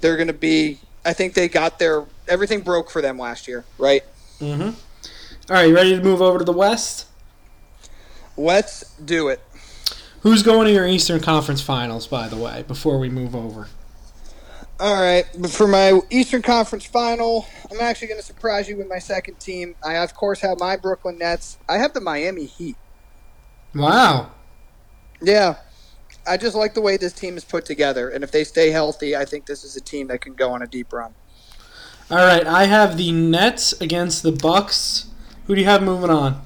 they're going to be. I think they got their everything broke for them last year, right? Mm-hmm. All right, you ready to move over to the West? Let's do it. Who's going to your Eastern Conference Finals, by the way, before we move over? All right, for my Eastern Conference final, I'm actually going to surprise you with my second team. I of course have my Brooklyn Nets. I have the Miami Heat. Wow. Yeah. I just like the way this team is put together, and if they stay healthy, I think this is a team that can go on a deep run. All right, I have the Nets against the Bucks. Who do you have moving on?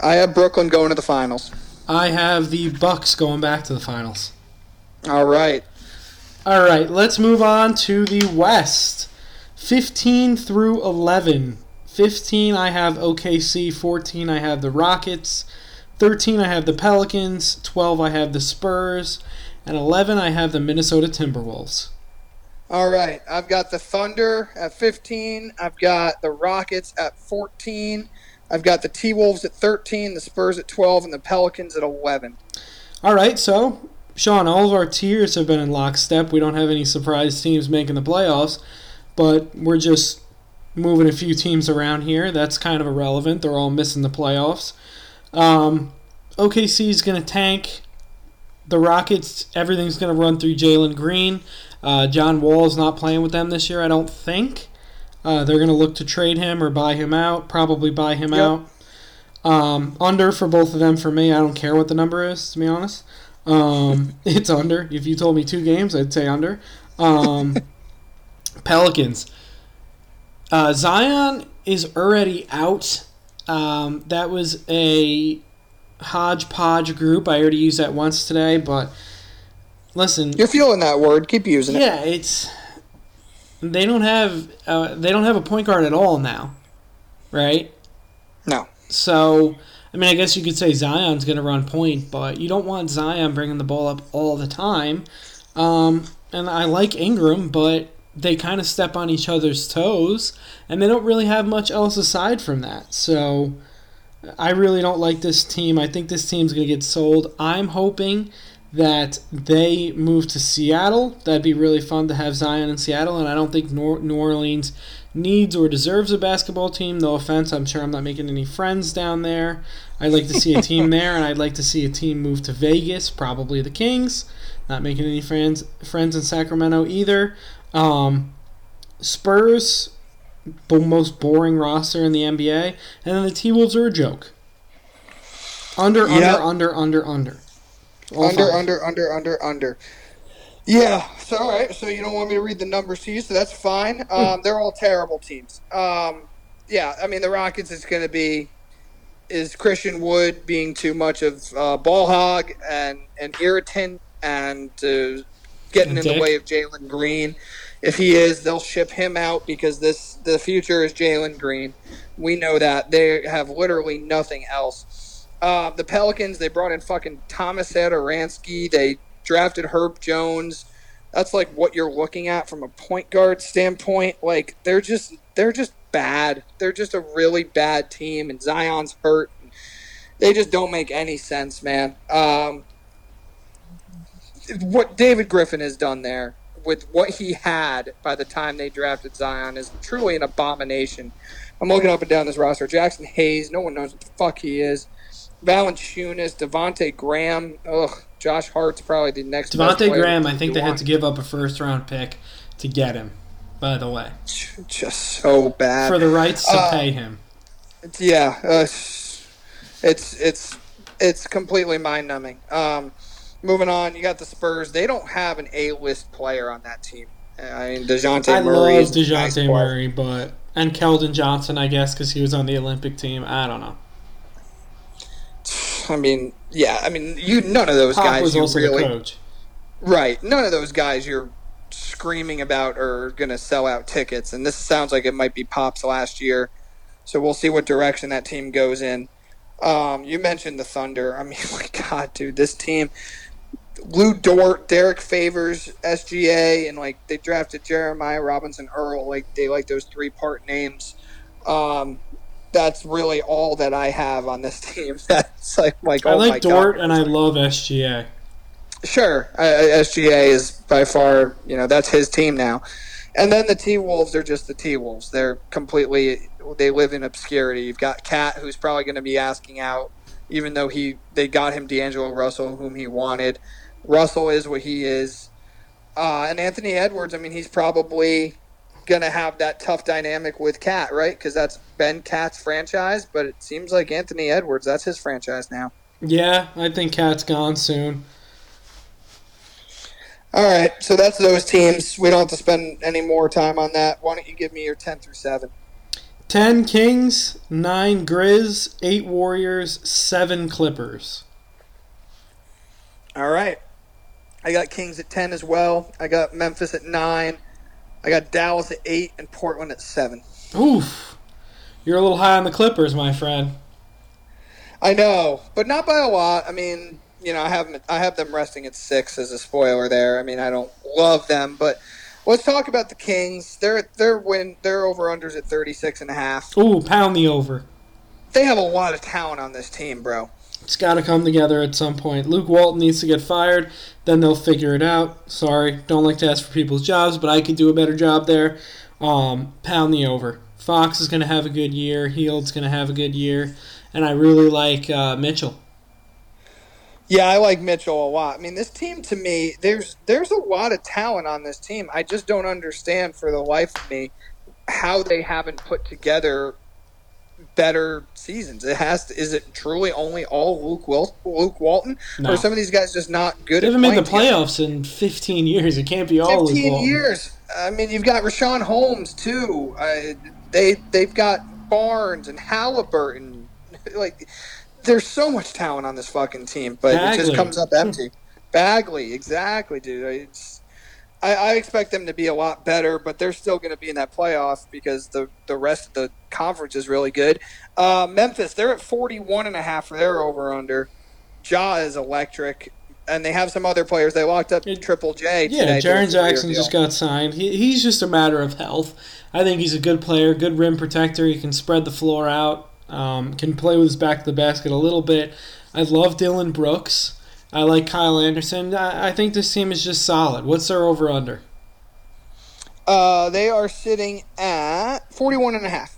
I have Brooklyn going to the finals. I have the Bucks going back to the finals. All right. All right, let's move on to the West. 15 through 11. 15, I have OKC. 14, I have the Rockets. 13, I have the Pelicans. 12, I have the Spurs. And 11, I have the Minnesota Timberwolves. All right. I've got the Thunder at 15. I've got the Rockets at 14. I've got the T Wolves at 13, the Spurs at 12, and the Pelicans at 11. All right, so, Sean, all of our tiers have been in lockstep. We don't have any surprise teams making the playoffs, but we're just moving a few teams around here. That's kind of irrelevant. They're all missing the playoffs. Um, OKC is going to tank. The Rockets, everything's going to run through Jalen Green. Uh, John Wall is not playing with them this year, I don't think. Uh, they're going to look to trade him or buy him out. Probably buy him Yep. out. Um, under for both of them for me. I don't care what the number is, to be honest. Um, it's under. If you told me two games, I'd say under. Um, Pelicans. Uh, Zion is already out. Um, that was a hodgepodge group. I already used that once today, but listen, You're feeling that word. Keep using it. yeah, it's they don't have uh, they don't have a point guard at all now, right? No. So, I mean, I guess you could say Zion's going to run point, but you don't want Zion bringing the ball up all the time. Um, and I like Ingram, but they kind of step on each other's toes, and they don't really have much else aside from that. So, I really don't like this team. I think this team's going to get sold. I'm hoping that they move to Seattle. That'd be really fun to have Zion in Seattle, and I don't think New Orleans needs or deserves a basketball team. No offense, I'm sure I'm not making any friends down there. I'd like to see a team there, and I'd like to see a team move to Vegas, probably the Kings. Not making any friends friends in Sacramento either. Um, Spurs, the most boring roster in the NBA, and then the T Wolves are a joke. Under, Yep. under, under, under, under. All under, five. under, under, under, under. Yeah. So all right. So you don't want me to read the numbers to you, so that's fine. Um, they're all terrible teams. Um, yeah. I mean, the Rockets is going to be is Christian Wood being too much of uh, ball hog and an irritant and uh, getting A in the way of Jalen Green. If he is, they'll ship him out because this the future is Jalen Green. We know that they have literally nothing else. Uh, the Pelicans, they brought in fucking Thomas Satoransky. They drafted Herb Jones. That's like what you're looking at from a point guard standpoint. Like they're just they're just bad. They're just a really bad team, and Zion's hurt. They just don't make any sense, man. Um, what David Griffin has done there with what he had by the time they drafted Zion is truly an abomination. I'm looking up and down this roster. Jaxson Hayes, no one knows what the fuck he is. Valanciunas, Devonte Graham, ugh, Josh Hart's probably the next. Devonte Graham, I think they had to give up a first round pick to get him. By the way, just so bad for the rights to uh, pay him. Yeah, uh, it's it's it's completely mind numbing. Um, moving on, you got the Spurs. They don't have an A list player on that team. I mean, Dejounte I Murray. I love Dejounte nice Murray, but and Keldon Johnson, I guess, because he was on the Olympic team. I don't know. I mean, yeah, I mean, you none of those Pop guys. Was also really, the coach. Right, none of those guys you're screaming about are going to sell out tickets, and this sounds like it might be Pop's last year. So we'll see what direction that team goes in. Um, you mentioned the Thunder. I mean, my God, dude, this team. Lu Dort, Derrick Favors, SGA, and like they drafted Jeremiah Robinson Earl. Like they like those three part names. Um, that's really all that I have on this team. That's like like oh I like Dort God. and I love SGA. Sure, I, SGA is by far you know that's his team now, and then the T Wolves are just the T Wolves. They're completely they live in obscurity. You've got KAT, who's probably going to be asking out, even though he they got him D'Angelo Russell, whom he wanted. Russell is what he is, uh, and Anthony Edwards. I mean, he's probably going to have that tough dynamic with KAT, right? Because that's Ben KAT's franchise, but it seems like Anthony Edwards, that's his franchise now. Yeah, I think KAT's gone soon. All right, so that's those teams. We don't have to spend any more time on that. Why don't you give me your 10 through 7? 10 Kings, 9 Grizz, 8 Warriors, 7 Clippers. All right. I got Kings at 10 as well. I got Memphis at 9. I got Dallas at eight and Portland at seven. Oof. You're a little high on the Clippers, my friend. I know, but not by a lot. I mean, you know, I have them, I have them resting at six as a spoiler there. I mean, I don't love them, but let's talk about the Kings. They're they're win they're over unders at 36 and a half. Ooh, pound the over. They have a lot of talent on this team, bro. It's got to come together at some point. Luke Walton needs to get fired, then they'll figure it out. Sorry, don't like to ask for people's jobs, but I could do a better job there. Um, pound the over. Fox is going to have a good year. Hield's going to have a good year, and I really like uh, Mitchell. Yeah, I like Mitchell a lot. I mean, this team to me, there's there's a lot of talent on this team. I just don't understand for the life of me how they haven't put together better seasons. It has to. Is it truly only all Luke Wil- Luke Walton, no. or some of these guys just not good? They haven't made the playoffs together? in 15 years. It can't be all 15 years. I mean, you've got Richaun Holmes too. Uh, they they've got Barnes and Halliburton. like, there's so much talent on this fucking team, but Bagley. it just comes up empty. Bagley, exactly, dude. It's I, I, expect them to be a lot better, but they're still going to be in that playoff because the, the rest of the conference is really good. Uh, Memphis, they're at 41 and a half for their over under. Ja is electric, and they have some other players. They locked up Triple J. Yeah, Jaren Jackson just got signed. He, he's just a matter of health. I think he's a good player, good rim protector. He can spread the floor out, um, can play with his back to the basket a little bit. I love Dillon Brooks. I like Kyle Anderson. I, I think this team is just solid. What's their over under? Uh, they are sitting at 41 and a half.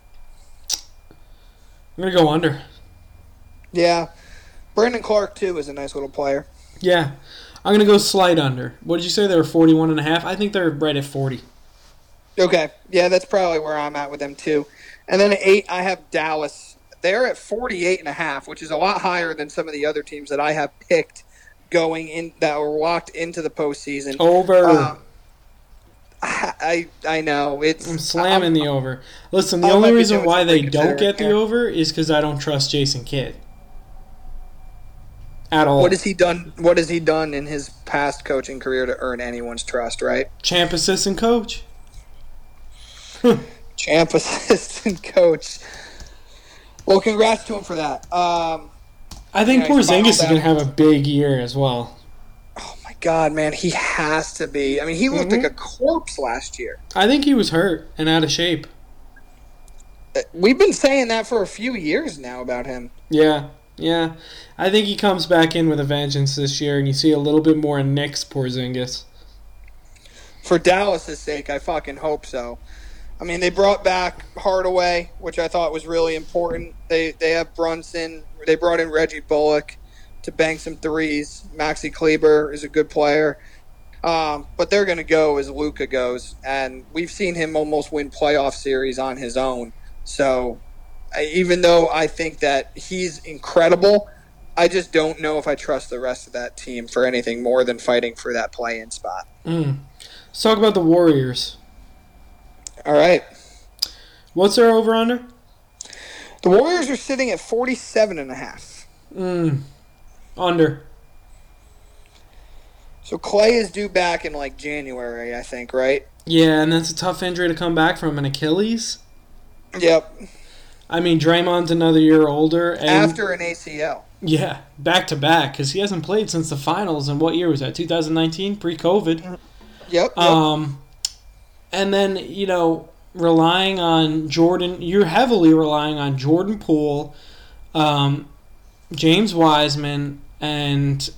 I'm going to go under. Yeah. Brandon Clarke, too, is a nice little player. Yeah. I'm going to go slight under. What did you say? They were 41 and a half? I think they're right at 40. Okay. Yeah, that's probably where I'm at with them, too. And then at 8, I have Dallas. They're at 48 and a half, which is a lot higher than some of the other teams that I have picked going in that were locked into the postseason. Over. Um, I I know it's. I'm slamming I'm, the over. Listen, the only reason why they don't get the over is because I don't trust Jason Kidd. At all. What has he done? What has he done in his past coaching career to earn anyone's trust? Right. Champ assistant coach. Champ assistant coach. Well, congrats to him for that. Um, I think you know, Porzingis is going to have a big year as well. Oh my god, man, he has to be. I mean, he looked mm-hmm. like a corpse last year. I think he was hurt and out of shape. Uh, we've been saying that for a few years now about him. Yeah, Yeah, I think he comes back in with a vengeance this year, and you see a little bit more in Knicks Porzingis. For Dallas' sake, I fucking hope so. I mean, they brought back Hardaway, which I thought was really important. They they have Brunson. They brought in Reggie Bullock to bang some threes. Maxi Kleber is a good player. Um, but they're going to go as Luka goes, and we've seen him almost win playoff series on his own. So, I, even though I think that he's incredible, I just don't know if I trust the rest of that team for anything more than fighting for that play-in spot. Mm. Let's talk about the Warriors. All right. What's their over under? The Warriors are sitting at 47 and a half. Mm. Under. So Clay is due back in like January, I think, right? Yeah, and that's a tough injury to come back from an Achilles. Yep. I mean, Draymond's another year older. And After an ACL. Yeah, back to back because he hasn't played since the finals. And what year was that? 2019, pre-COVID. Yep. yep. Um, and then you know relying on Jordan. You're heavily relying on Jordan Poole, um, James Wiseman, and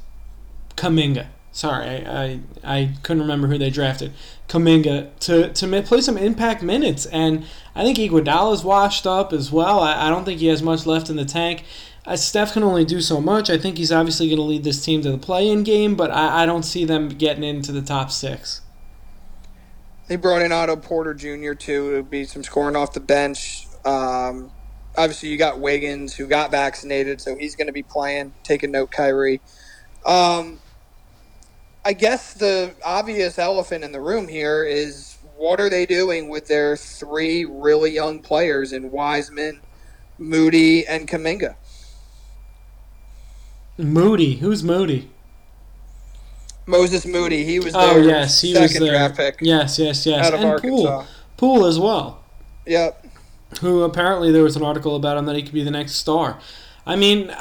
Kuminga. Sorry, I, I, I couldn't remember who they drafted. Kuminga to to play some impact minutes, and I think Iguodala's washed up as well. I, I don't think he has much left in the tank. Uh, Steph can only do so much. I think he's obviously going to lead this team to the play-in game, but I, I don't see them getting into the top six. They brought in Otto Porter Jr. too. It would be some scoring off the bench. Um, obviously, you got Wiggins who got vaccinated, so he's going to be playing. Take a note, Kyrie. Um, I guess the obvious elephant in the room here is what are they doing with their three really young players in Wiseman, Moody, and Kuminga? Moody, who's Moody? Moses Moody. He was there. oh yes, he was the draft pick. Yes, yes, yes, out of and Arkansas. Poole, Poole as well. Yep. Who apparently there was an article about him that he could be the next star. I mean,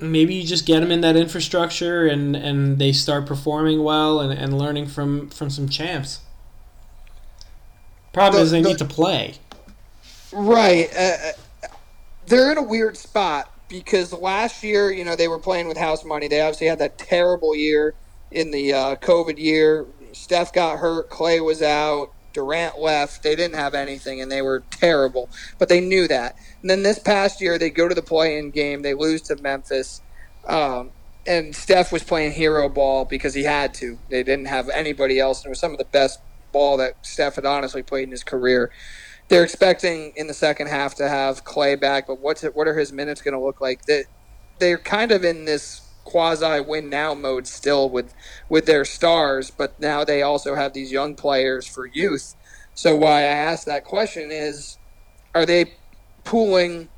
maybe you just get them in that infrastructure and, and they start performing well and, and learning from, from some champs. Problem the, is they the, need to play. Right. Uh, uh, they're in a weird spot because last year, you know, they were playing with house money. They obviously had that terrible year in the uh, COVID year. Steph got hurt, Clay was out, Durant left. They didn't have anything, and they were terrible. But they knew that. And then this past year, they go to the play-in game. They lose to Memphis, um, and Steph was playing hero ball because he had to. They didn't have anybody else, and it was some of the best ball that Steph had honestly played in his career. They're expecting in the second half to have Clay back, but what's it, what are his minutes going to look like? That they're kind of in this quasi win now mode still with with their stars, but now they also have these young players for youth. So why I asked that question is, are they pooling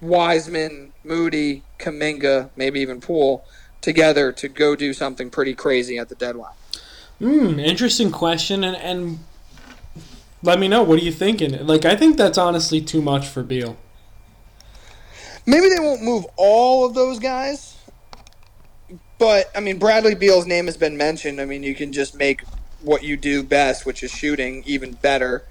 Wiseman, Moody, Kuminga, maybe even Poole together to go do something pretty crazy at the deadline? Hmm, interesting question, and and let me know what are you thinking. Like I think that's honestly too much for Beal. Maybe they won't move all of those guys, but I mean, Bradley Beal's name has been mentioned. I mean, you can just make what you do best, which is shooting, even better.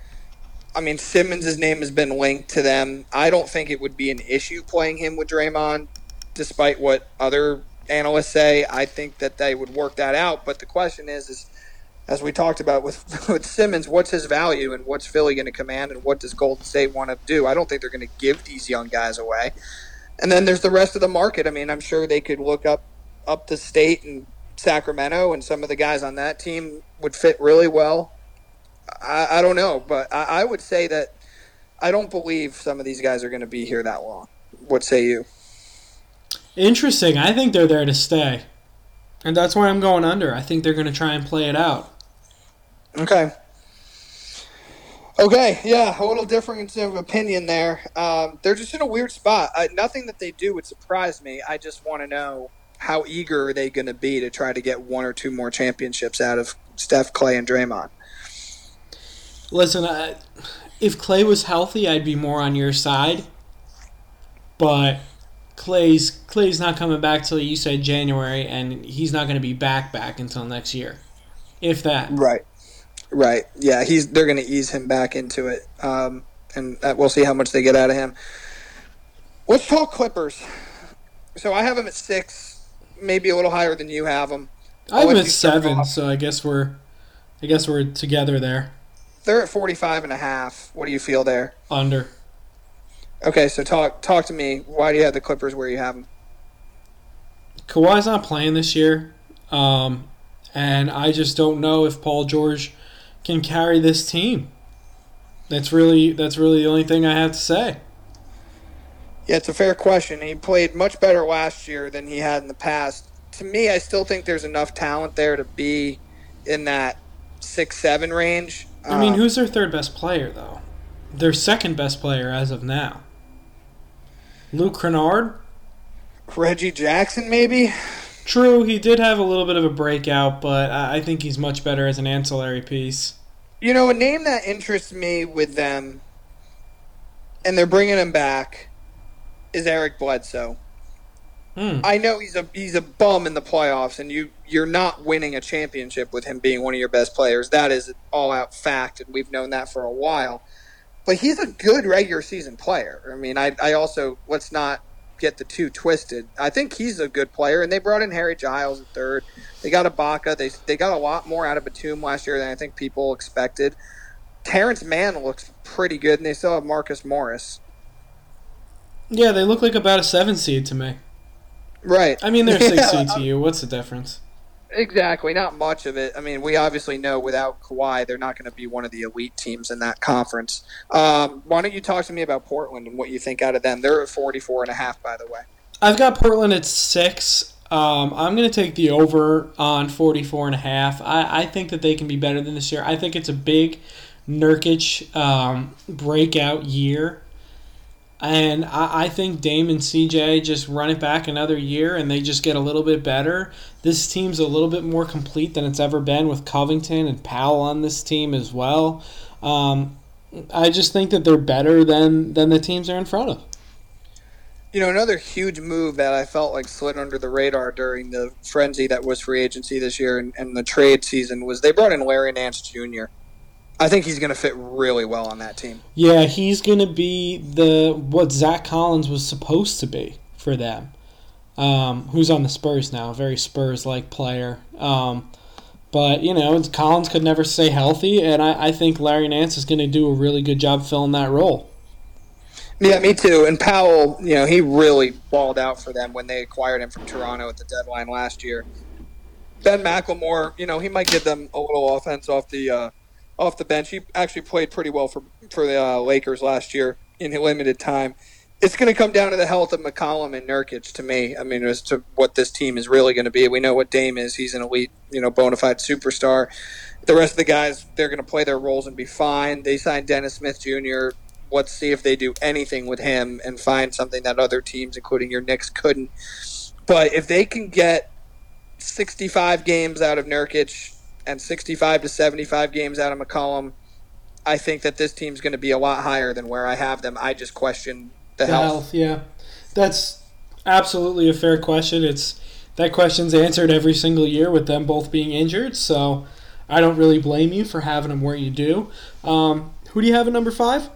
I mean, Simmons' name has been linked to them. I don't think it would be an issue playing him with Draymond, despite what other analysts say. I think that they would work that out. But the question is, is as we talked about with with Simmons, what's his value and what's Philly going to command and what does Golden State want to do? I don't think they're going to give these young guys away. And then there's the rest of the market. I mean, I'm sure they could look up up the state and Sacramento, and some of the guys on that team would fit really well. I, I don't know, but I, I would say that I don't believe some of these guys are going to be here that long. What say you? Interesting. I think they're there to stay. And that's why I'm going under. I think they're going to try and play it out. Okay. Okay, yeah, a little difference of opinion there. Um, they're just in a weird spot. Uh, nothing that they do would surprise me. I just want to know how eager are they going to be to try to get one or two more championships out of Steph, Clay, and Draymond? Listen, uh, if Clay was healthy, I'd be more on your side. But Clay's Clay's not coming back till you said January, and he's not going to be back back until next year, if that. Right, right. Yeah, he's they're going to ease him back into it, um, and we'll see how much they get out of him. Let's talk Clippers. So I have them at six, maybe a little higher than you have them. I have them at seven, so I guess we're, I guess we're together there. They're at 45 and a half. What do you feel there? Under. Okay, so talk talk to me. Why do you have the Clippers where you have them? Kawhi's not playing this year, um, and I just don't know if Paul George can carry this team. That's really that's really the only thing I have to say. Yeah, it's a fair question. He played much better last year than he had in the past. To me, I still think there's enough talent there to be in that six seven range. I mean, um, who's their third best player though? Their second best player as of now. Luke Kennard, Reggie Jackson, maybe. True, he did have a little bit of a breakout, but I think he's much better as an ancillary piece. You know, a name that interests me with them, and they're bringing him back, is Eric Bledsoe. Hmm. I know he's a he's a bum in the playoffs, and you you're not winning a championship with him being one of your best players. That is all out fact, and we've known that for a while. But he's a good regular season player. I mean, I I also let's not get the two twisted. I think he's a good player, and they brought in Harry Giles at third. They got Ibaka. They they got a lot more out of Batum last year than I think people expected. Terance Mann looks pretty good, and they still have Marcus Morris. Yeah, they look like about a seven seed to me. Right. I mean, they're six seed to you. What's the difference? Exactly, not much of it. I mean, we obviously know without Kawhi, they're not going to be one of the elite teams in that conference. Um, why don't you talk to me about Portland and what you think out of them? They're at 44 and a half, by the way. I've got Portland at six. Um, I'm going to take the over on 44 and a half. I, I think that they can be better than this year. I think it's a big Nurkic um, breakout year. And I, I think Dame and CJ just run it back another year and they just get a little bit better. This team's a little bit more complete than it's ever been with Covington and Powell on this team as well. Um, I just think that they're better than, than the teams they're in front of. You know, another huge move that I felt like slid under the radar during the frenzy that was free agency this year and, and the trade season was they brought in Larry Nance Jr. I think he's going to fit really well on that team. Yeah, he's going to be the what Zach Collins was supposed to be for them. Um, who's on the Spurs now? Very Spurs-like player. Um, but you know, Collins could never stay healthy, and I, I think Larry Nance is going to do a really good job filling that role. Yeah, me too. And Powell, you know, he really balled out for them when they acquired him from Toronto at the deadline last year. Ben McLemore, you know, he might give them a little offense off the uh, off the bench. He actually played pretty well for for the uh, Lakers last year in limited time. It's going to come down to the health of McCollum and Nurkic to me. I mean, as to what this team is really going to be. We know what Dame is. He's an elite, you know, bona fide superstar. The rest of the guys, they're going to play their roles and be fine. They signed Dennis Smith Jr. Let's see if they do anything with him and find something that other teams, including your Knicks, couldn't. But if they can get 65 games out of Nurkic, and 65 to 75 games out of McCollum, I think that this team's going to be a lot higher than where I have them. I just question the, the health. health. Yeah, that's absolutely a fair question. It's that question's answered every single year with them both being injured. So I don't really blame you for having them where you do. Um, who do you have at number five?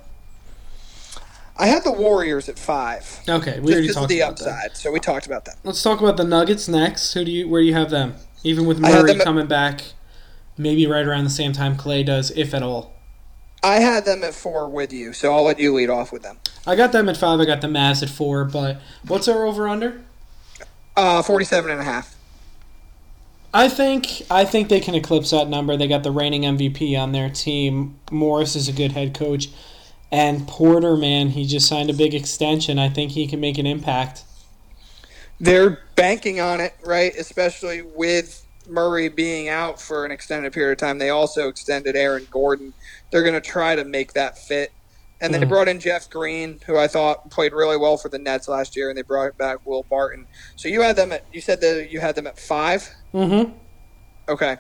I had the Warriors at five. Okay, we already talked the about upside, that. so we talked about that. Let's talk about the Nuggets next. Who do you? Where do you have them? Even with Murray coming back maybe right around the same time Clay does, if at all. I had them at four with you, so I'll let you lead off with them. I got them at five. I got the Mavs at four, but what's our over under? Uh, 47 and a half. I think I think they can eclipse that number. They got the reigning MVP on their team. Morris is a good head coach, and Porter, man, he just signed a big extension. I think he can make an impact. They're banking on it, right? Especially with Murray being out for an extended period of time, they also extended Aaron Gordon. They're going to try to make that fit. And then mm. they brought in Jeff Green, who I thought played really well for the Nets last year, and they brought back Will Barton. So you had them at you said that you had them at five. Mm-hmm. Okay.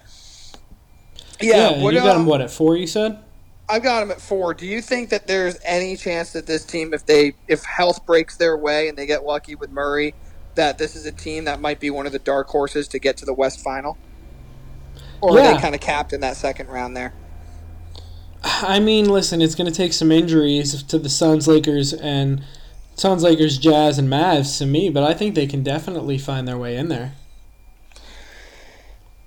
Yeah, yeah what, you got them what at four? You said. I've got them at four. Do you think that there's any chance that this team, if they if health breaks their way and they get lucky with Murray, that this is a team that might be one of the dark horses to get to the West Final? Or yeah. are they kind of capped in that second round there? I mean, listen, it's going to take some injuries to the Suns, Lakers, and Sounds like there's Jazz and Mavs to me, but I think they can definitely find their way in there.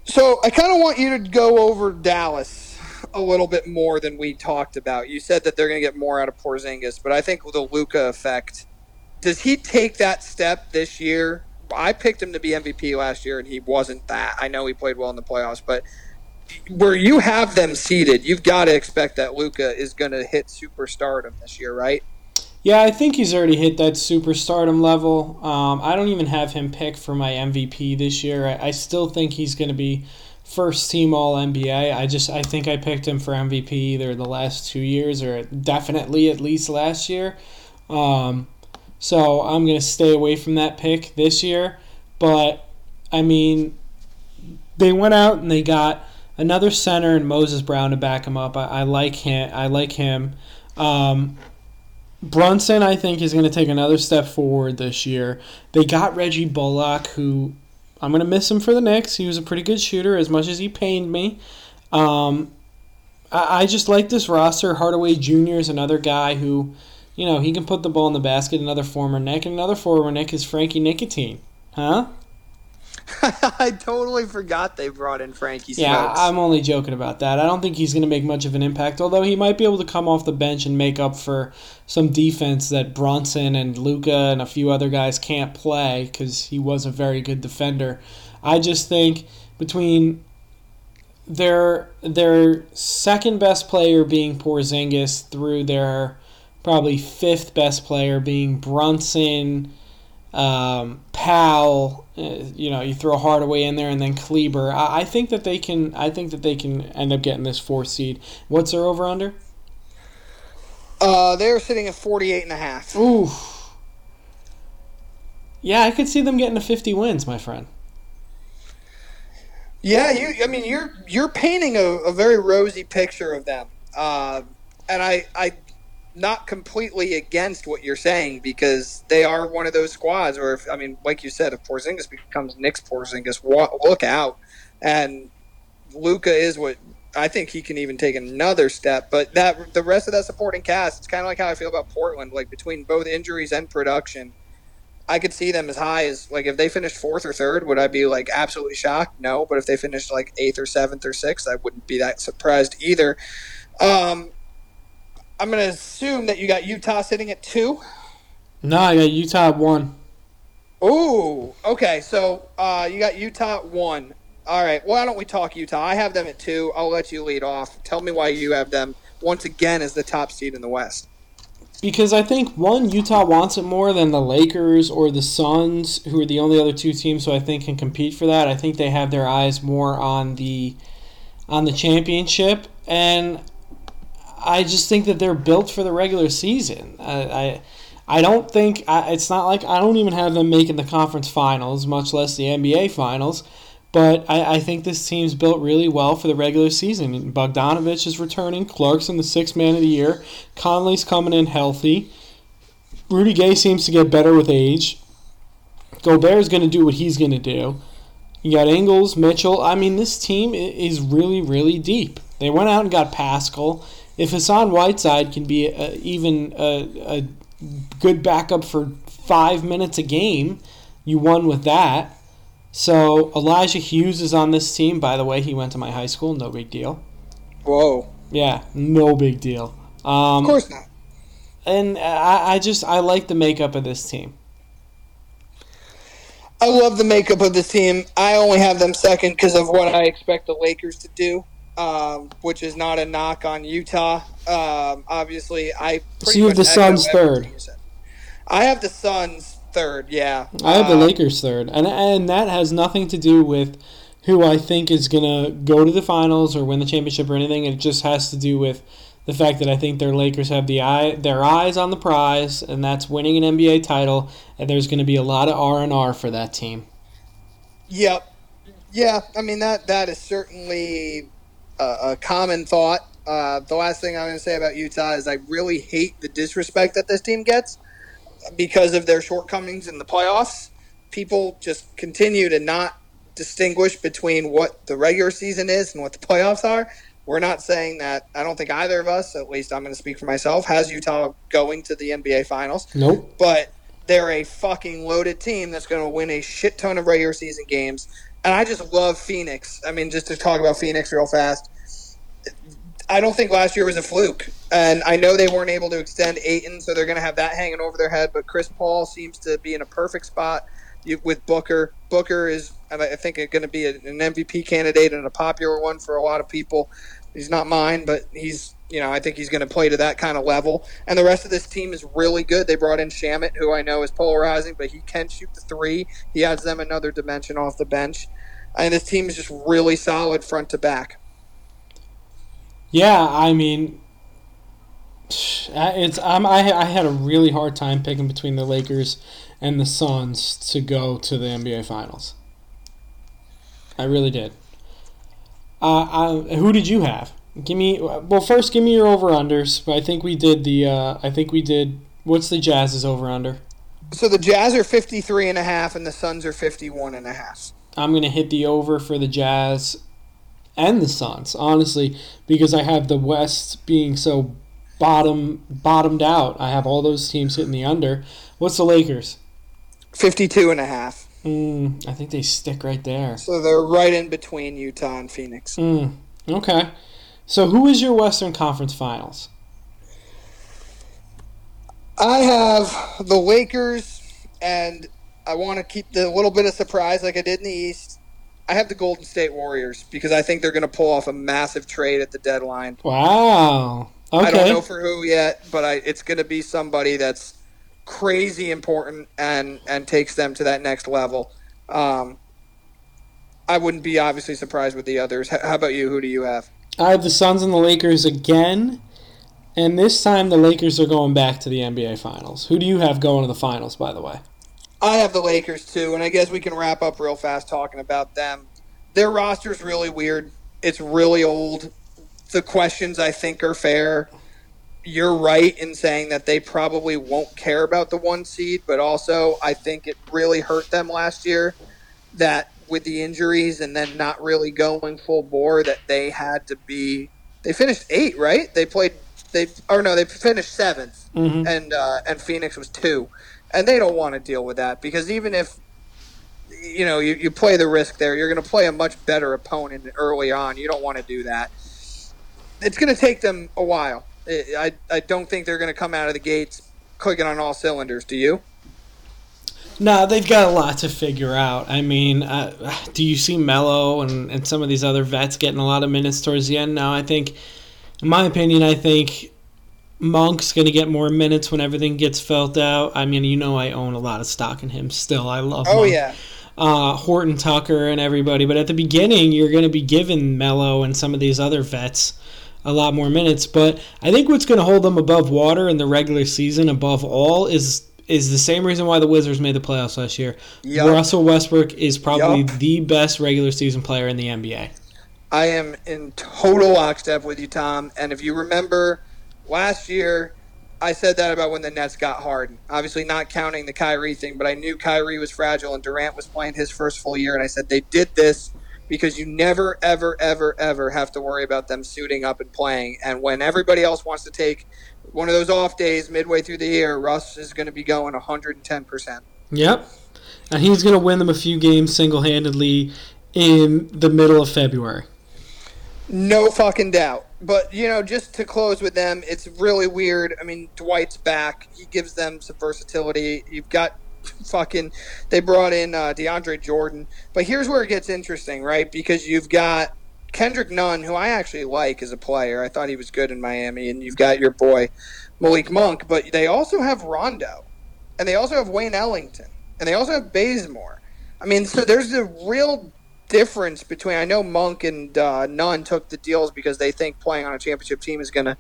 So I kind of want you to go over Dallas a little bit more than we talked about. You said that they're going to get more out of Porzingis, but I think the Luka effect. Does he take that step this year? I picked him to be MVP last year, and he wasn't that. I know he played well in the playoffs, but where you have them seated, you've got to expect that Luka is going to hit superstardom this year, right? Yeah, I think he's already hit that superstardom level. Um, I don't even have him pick for my MVP this year. I, I still think he's going to be first team All NBA. I just I think I picked him for MVP either the last two years or definitely at least last year. Um, so I'm going to stay away from that pick this year. But I mean, they went out and they got another center and Moses Brown to back him up. I, I like him. I like him. Um, Brunson, I think, is going to take another step forward this year. They got Reggie Bullock, who I'm going to miss him for the Knicks. He was a pretty good shooter, as much as he pained me. Um, I, I just like this roster. Hardaway Jr. is another guy who, you know, he can put the ball in the basket. Another former Knick, and another former Knick is Frankie Nicotine. Huh? I totally forgot they brought in Frankie Smokes. Yeah, I'm only joking about that. I don't think he's going to make much of an impact, although he might be able to come off the bench and make up for some defense that Brunson and Luka and a few other guys can't play because he was a very good defender. I just think between their their second best player being Porzingis through their probably fifth best player being Brunson um, Powell, uh, you know, you throw Hardaway in there, and then Kleber. I, I, think that they can. I think that they can end up getting this fourth seed. What's their over under? Uh, they're sitting at 48 and a half. Ooh. Yeah, I could see them getting to 50 wins, my friend. Yeah, you. I mean, you're you're painting a, a very rosy picture of them, uh, and I I not completely against what you're saying because they are one of those squads where, if, I mean, like you said, if Porzingis becomes Knicks Porzingis, look out. And Luka is what I think he can even take another step. But that the rest of that supporting cast, it's kind of like how I feel about Portland. Like between both injuries and production, I could see them as high as like if they finished fourth or third, would I be like absolutely shocked? No, but if they finished like eighth or seventh or sixth, I wouldn't be that surprised either. Um, I'm going to assume that you got Utah sitting at two. No, I got Utah at one. Ooh, okay. So uh, you got Utah at one. All right. Why don't we talk Utah? I have them at two. I'll let you lead off. Tell me why you have them once again as the top seed in the West. Because I think one, Utah wants it more than the Lakers or the Suns, who are the only other two teams who I think can compete for that. I think they have their eyes more on the on the championship, and I just think that they're built for the regular season. I, I, I don't think I, it's not like I don't even have them making the conference finals, much less the NBA finals. But I, I think this team's built really well for the regular season. Bogdanovich is returning. Clarkson, the sixth man of the year. Conley's coming in healthy. Rudy Gay seems to get better with age. Gobert is going to do what he's going to do. You got Ingles, Mitchell. I mean, this team is really, really deep. They went out and got Paschall if Hassan Whiteside can be a, even a, a good backup for five minutes a game, you won with that. So Elijah Hughes is on this team. By the way, he went to my high school. No big deal. Whoa. Yeah, no big deal. Um, of course not. And I, I just I like the makeup of this team. I love the makeup of this team. I only have them second because of what I expect the Lakers to do um, which is not a knock on Utah. Um, obviously, I so you have the Suns third. I have the Suns third. Yeah, I have the um, Lakers third, and and that has nothing to do with who I think is gonna go to the finals or win the championship or anything. It just has to do with the fact that I think their Lakers have the eye their eyes on the prize, and that's winning an NBA title. And there's going to be a lot of R and R for that team. Yep. Yeah, I mean that that is certainly a, a common thought. Uh, the last thing I'm going to say about Utah is I really hate the disrespect that this team gets because of their shortcomings in the playoffs. People just continue to not distinguish between what the regular season is and what the playoffs are. We're not saying that. I don't think either of us, at least I'm going to speak for myself, has Utah going to the NBA Finals. Nope. But they're a fucking loaded team that's going to win a shit ton of regular season games. And I just love Phoenix. I mean, just to talk about Phoenix real fast. I don't think last year was a fluke. And I know they weren't able to extend Ayton, so they're going to have that hanging over their head. But Chris Paul seems to be in a perfect spot with Booker. Booker is, I think, going to be an MVP candidate and a popular one for a lot of people. He's not mine, but he's you know I think he's going to play to that kind of level. And the rest of this team is really good. They brought in Shamet, who I know is polarizing, but he can shoot the three. He adds them another dimension off the bench, and this team is just really solid front to back. Yeah, I mean, it's I'm, I I had a really hard time picking between the Lakers and the Suns to go to the NBA Finals. I really did. Uh, I, who did you have? Give me well first. Give me your over unders. I think we did the. Uh, I think we did. What's the Jazz's over under? So the Jazz are 53 and a half and the Suns are 51 and a half. I'm going to hit the over for the Jazz and the Suns, honestly, because I have the West being so bottom bottomed out. I have all those teams hitting the under. What's the Lakers? 52 and a half. Mm, I think they stick right there. So they're right in between Utah and Phoenix. Mm, okay. So who is your Western Conference Finals? I have the Lakers, and I want to keep the little bit of surprise like I did in the East. I have the Golden State Warriors because I think they're going to pull off a massive trade at the deadline. Wow. Okay. I don't know for who yet, but I, it's going to be somebody that's crazy important and and takes them to that next level. Um, I wouldn't be obviously surprised with the others. How about you? Who do you have? I have the Suns and the Lakers again, and this time the Lakers are going back to the NBA Finals. Who do you have going to the finals, by the way? I have the Lakers too, and I guess we can wrap up real fast talking about them. Their roster is really weird. It's really old. The questions I think are fair you're right in saying that they probably won't care about the one seed, but also I think it really hurt them last year that with the injuries and then not really going full bore that they had to be they finished eight, right? They played they or no, they finished 7th mm-hmm. and uh, and Phoenix was two, and they don't want to deal with that because even if you know you, you play the risk there, you're going to play a much better opponent early on. You don't want to do that. It's going to take them a while I, I don't think they're going to come out of the gates clicking on all cylinders. Do you? No, they've got a lot to figure out. I mean, uh, do you see Melo and, and some of these other vets getting a lot of minutes towards the end? No, I think, in my opinion, I think Monk's going to get more minutes when everything gets felt out. I mean, you know, I own a lot of stock in him still. I love Oh, Monk. yeah. Uh, Horton Tucker and everybody. But at the beginning, you're going to be giving Melo and some of these other vets a lot more minutes. But I think what's going to hold them above water in the regular season, above all, is is the same reason why the Wizards made the playoffs last year. Yep. Russell Westbrook is probably yep. the best regular season player in the NBA. I am in total lockstep with you, Tom. And if you remember last year, I said that about when the Nets got hard. Obviously, not counting the Kyrie thing, but I knew Kyrie was fragile and Durant was playing his first full year. And I said they did this because you never, ever, ever, ever have to worry about them suiting up and playing. And when everybody else wants to take one of those off days midway through the year, Russ is going to be going 110%. Yep. And he's going to win them a few games single handedly in the middle of February. No fucking doubt. But, you know, just to close with them, it's really weird. I mean, Dwight's back. He gives them some versatility. You've got fucking they brought in uh, DeAndre Jordan. But here's where it gets interesting, right? Because you've got Kendrick Nunn, who I actually like as a player. I thought he was good in Miami, and you've got your boy Malik Monk. But they also have Rondo, and they also have Wayne Ellington, and they also have Bazemore. I mean, so there's a real difference between. I know Monk and uh, Nunn took the deals because they think playing on a championship team is going to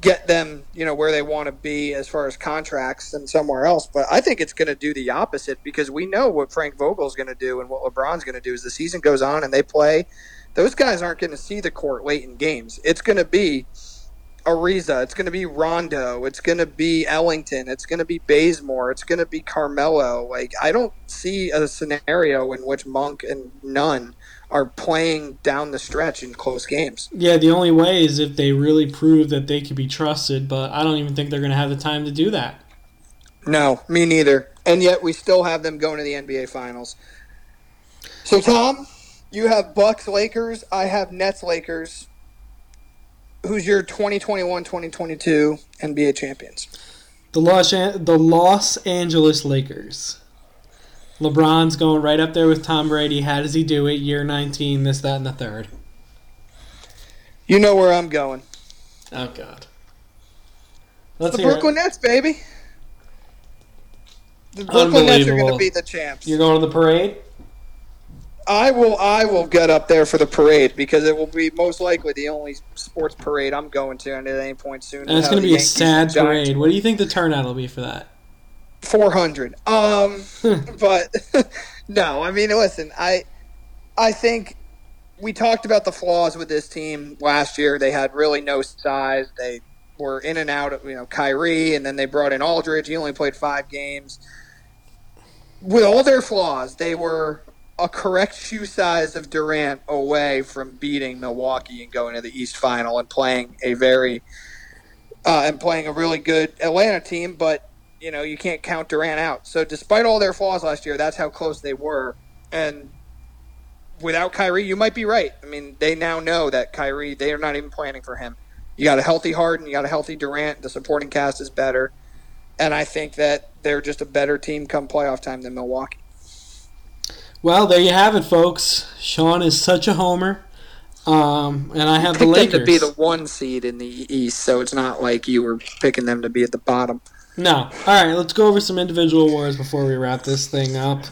get them, you know, where they want to be as far as contracts and somewhere else. But I think it's going to do the opposite because we know what Frank Vogel's going to do and what LeBron's going to do as the season goes on and they play. Those guys aren't going to see the court late in games. It's going to be Ariza. It's going to be Rondo. It's going to be Ellington. It's going to be Bazemore. It's going to be Carmelo. Like I don't see a scenario in which Monk and Nunn are playing down the stretch in close games. Yeah, the only way is if they really prove that they can be trusted, but I don't even think they're going to have the time to do that. No, me neither. And yet we still have them going to the NBA Finals. So Tom, you have Bucks Lakers, I have Nets Lakers. Who's your 2021-2022 NBA champions? The Los An- the Los Angeles Lakers. LeBron's going right up there with Tom Brady. How does he do it? Year 19, this, that, and the third. You know where I'm going. Oh God. Let's the Brooklyn it. Nets, baby. The Brooklyn Nets are going to be the champs. You're going to the parade. I will. I will get up there for the parade because it will be most likely the only sports parade I'm going to at any point soon. And it's going to be a sad parade. What do you think the turnout will be for that? Four hundred. Um, but no. I mean, listen. I I think we talked about the flaws with this team last year. They had really no size. They were in and out of you know Kyrie, and then they brought in Aldridge. He only played five games. With all their flaws, they were a correct shoe size of Durant away from beating Milwaukee and going to the East Final and playing a very uh, and playing a really good Atlanta team. But you know you can't count Durant out. So despite all their flaws last year, that's how close they were. And without Kyrie, you might be right. I mean, they now know that Kyrie they are not even planning for him. You got a healthy Harden, you got a healthy Durant. The supporting cast is better, and I think that they're just a better team come playoff time than Milwaukee. Well, there you have it, folks. Sean is such a homer. Um, and I have the Lakers to be the one seed in the East, so it's not like you were picking them to be at the bottom. No. All right, let's go over some individual awards before we wrap this thing up.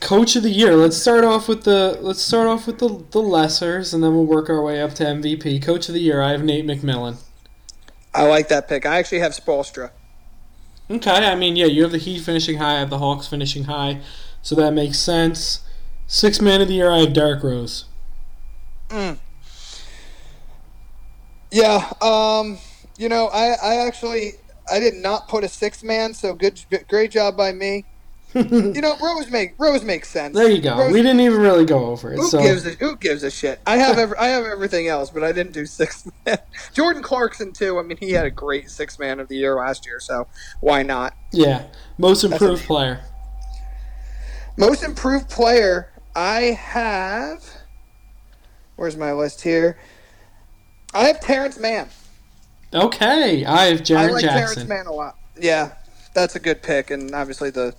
Coach of the year. Let's start off with the let's start off with the the lessers, and then we'll work our way up to MVP. Coach of the year. I have Nate McMillan. I like that pick. I actually have Spoelstra. Okay, I mean, yeah, you have the Heat finishing high, I have the Hawks finishing high so that makes sense. Six man of the year, I have Derrick Rose. Mm. Yeah, um, you know, I, I actually I did not put a six man, so good, great job by me. you know, Rose make Rose makes sense. There you go. Rose, we didn't even really go over it. Who so. gives a Who gives a shit? I have every, I have everything else, but I didn't do six man. Jordan Clarkson too. I mean, he had a great six man of the year last year, so why not? Yeah, most improved player. Most improved player, I have. Where's my list here? I have Terance Mann. Okay, I have Jaren I like Jackson. Terance Mann a lot. Yeah, that's a good pick, and obviously the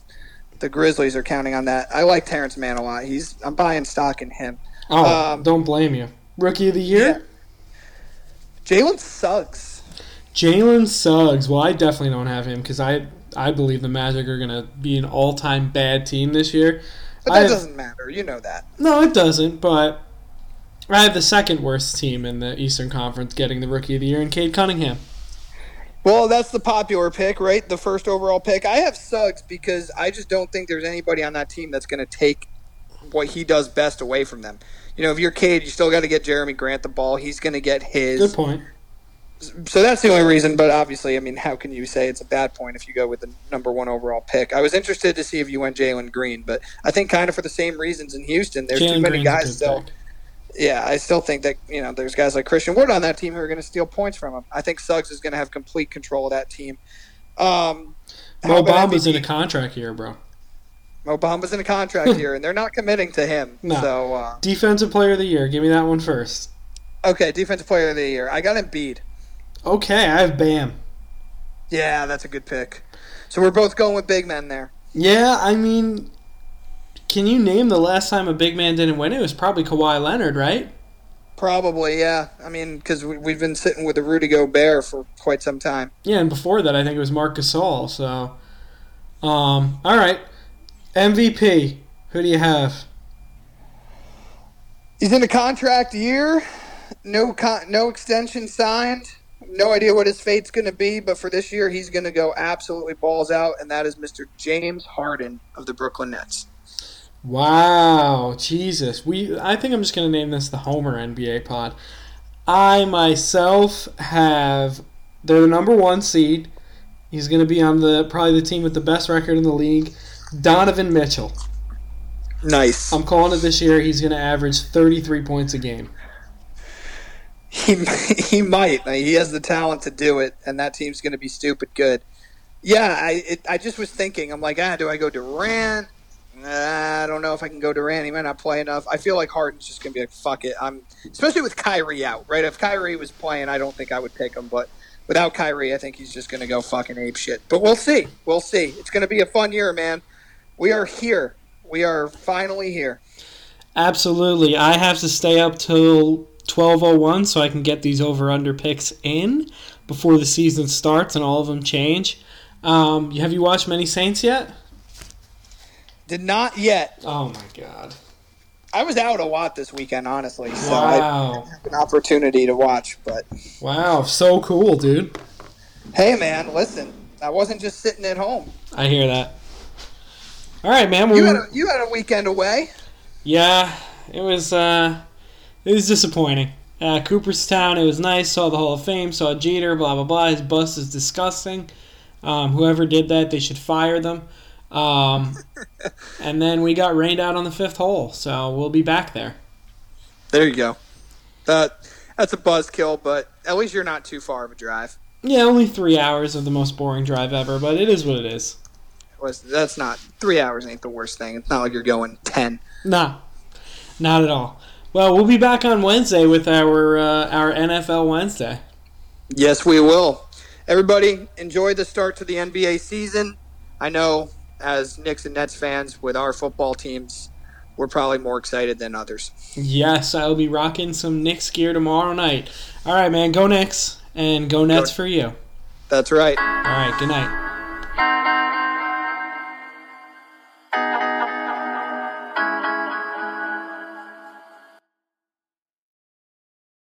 the Grizzlies are counting on that. I like Terance Mann a lot. He's I'm buying stock in him. Oh, um, don't blame you. Rookie of the year. Yeah. Jalen Suggs. Jalen Suggs. Well, I definitely don't have him because I I believe the Magic are going to be an all time bad team this year. But that have, doesn't matter. You know that. No, it doesn't. But I have the second worst team in the Eastern Conference getting the Rookie of the Year in Cade Cunningham. Well, that's the popular pick, right? The first overall pick. I have Suggs because I just don't think there's anybody on that team that's going to take what he does best away from them. You know, if you're Cade, you still got to get Jerami Grant the ball. He's going to get his. Good point so that's the only reason. But obviously, I mean, how can you say it's a bad point if you go with the number one overall pick? I was interested to see if you went Jalen Green, but I think kind of for the same reasons in Houston. There's Jaylen too many Green's guys still. Yeah, I still think that you know there's guys like Christian Wood on that team who are going to steal points from him. I think Suggs is going to have complete control of that team. Um, Mo Bamba's in a contract year, bro. Mo Bamba's in a contract year, and they're not committing to him. No. So uh, defensive player of the year. Give me that one first. Okay, defensive player of the year. I got Embiid. Okay, I have Bam. Yeah, that's a good pick. So we're both going with big men there. Yeah, I mean, can you name the last time a big man didn't win? It was probably Kawhi Leonard, right? Probably, yeah. I mean, because we, have been sitting with the Rudy Gobert for quite some time. Yeah, and before that, I think it was Marc Gasol. So, um, all right, MVP. Who do you have? He's in a contract year. No, con- no extension signed no idea what his fate's going to be, but for this year, he's going to go absolutely balls out, and that is Mr. James Harden of the Brooklyn Nets. Wow, Jesus. We I think I'm just going to name this the Homer NBA pod. I myself have they're the number 1 seed. He's going to be on the probably the team with the best record in the league, Donovan Mitchell. Nice. I'm calling it this year. He's going to average 33 points a game. He he might. He has the talent to do it, and that team's going to be stupid good. Yeah, I it, I just was thinking. I'm like, ah, do I go Durant? I don't know if I can go Durant. He might not play enough. I feel like Harden's just going to be like, fuck it. I'm especially with Kyrie out, right? If Kyrie was playing, I don't think I would pick him, but without Kyrie, I think he's just going to go fucking ape shit. But we'll see. We'll see. It's going to be a fun year, man. We are here. We are finally here. Absolutely. I have to stay up till 12:01 so I can get these over under picks in before the season starts and all of them change. Um, have you watched many Saints yet? Did not yet. Oh my god. I was out a lot this weekend, honestly, so Wow. I an opportunity to watch. But Wow, so cool, dude. hey, man, listen, I wasn't just sitting at home. I hear that. All right, man. Well, You had a, you had a weekend away. Yeah, it was uh, it was disappointing. Uh, Cooperstown, it was nice. Saw the Hall of Fame. Saw Jeter. Blah blah blah. His bus is disgusting. Um, whoever did that, they should fire them. Um, and then we got rained out on the fifth hole, so we'll be back there. There you go. That that's a buzzkill, but at least you're not too far of a drive. Yeah, only three hours of the most boring drive ever, but it is what it is. Was that's not three hours ain't the worst thing. It's not like you're going ten. Nah, not at all. Well, we'll be back on Wednesday with our uh, our NFL Wednesday. Yes, we will. Everybody, enjoy the start to the NBA season. I know, as Knicks and Nets fans, with our football teams, we're probably more excited than others. Yes, I will be rocking some Knicks gear tomorrow night. All right, man. Go Knicks and go Nets for you. That's right. All right. Good night.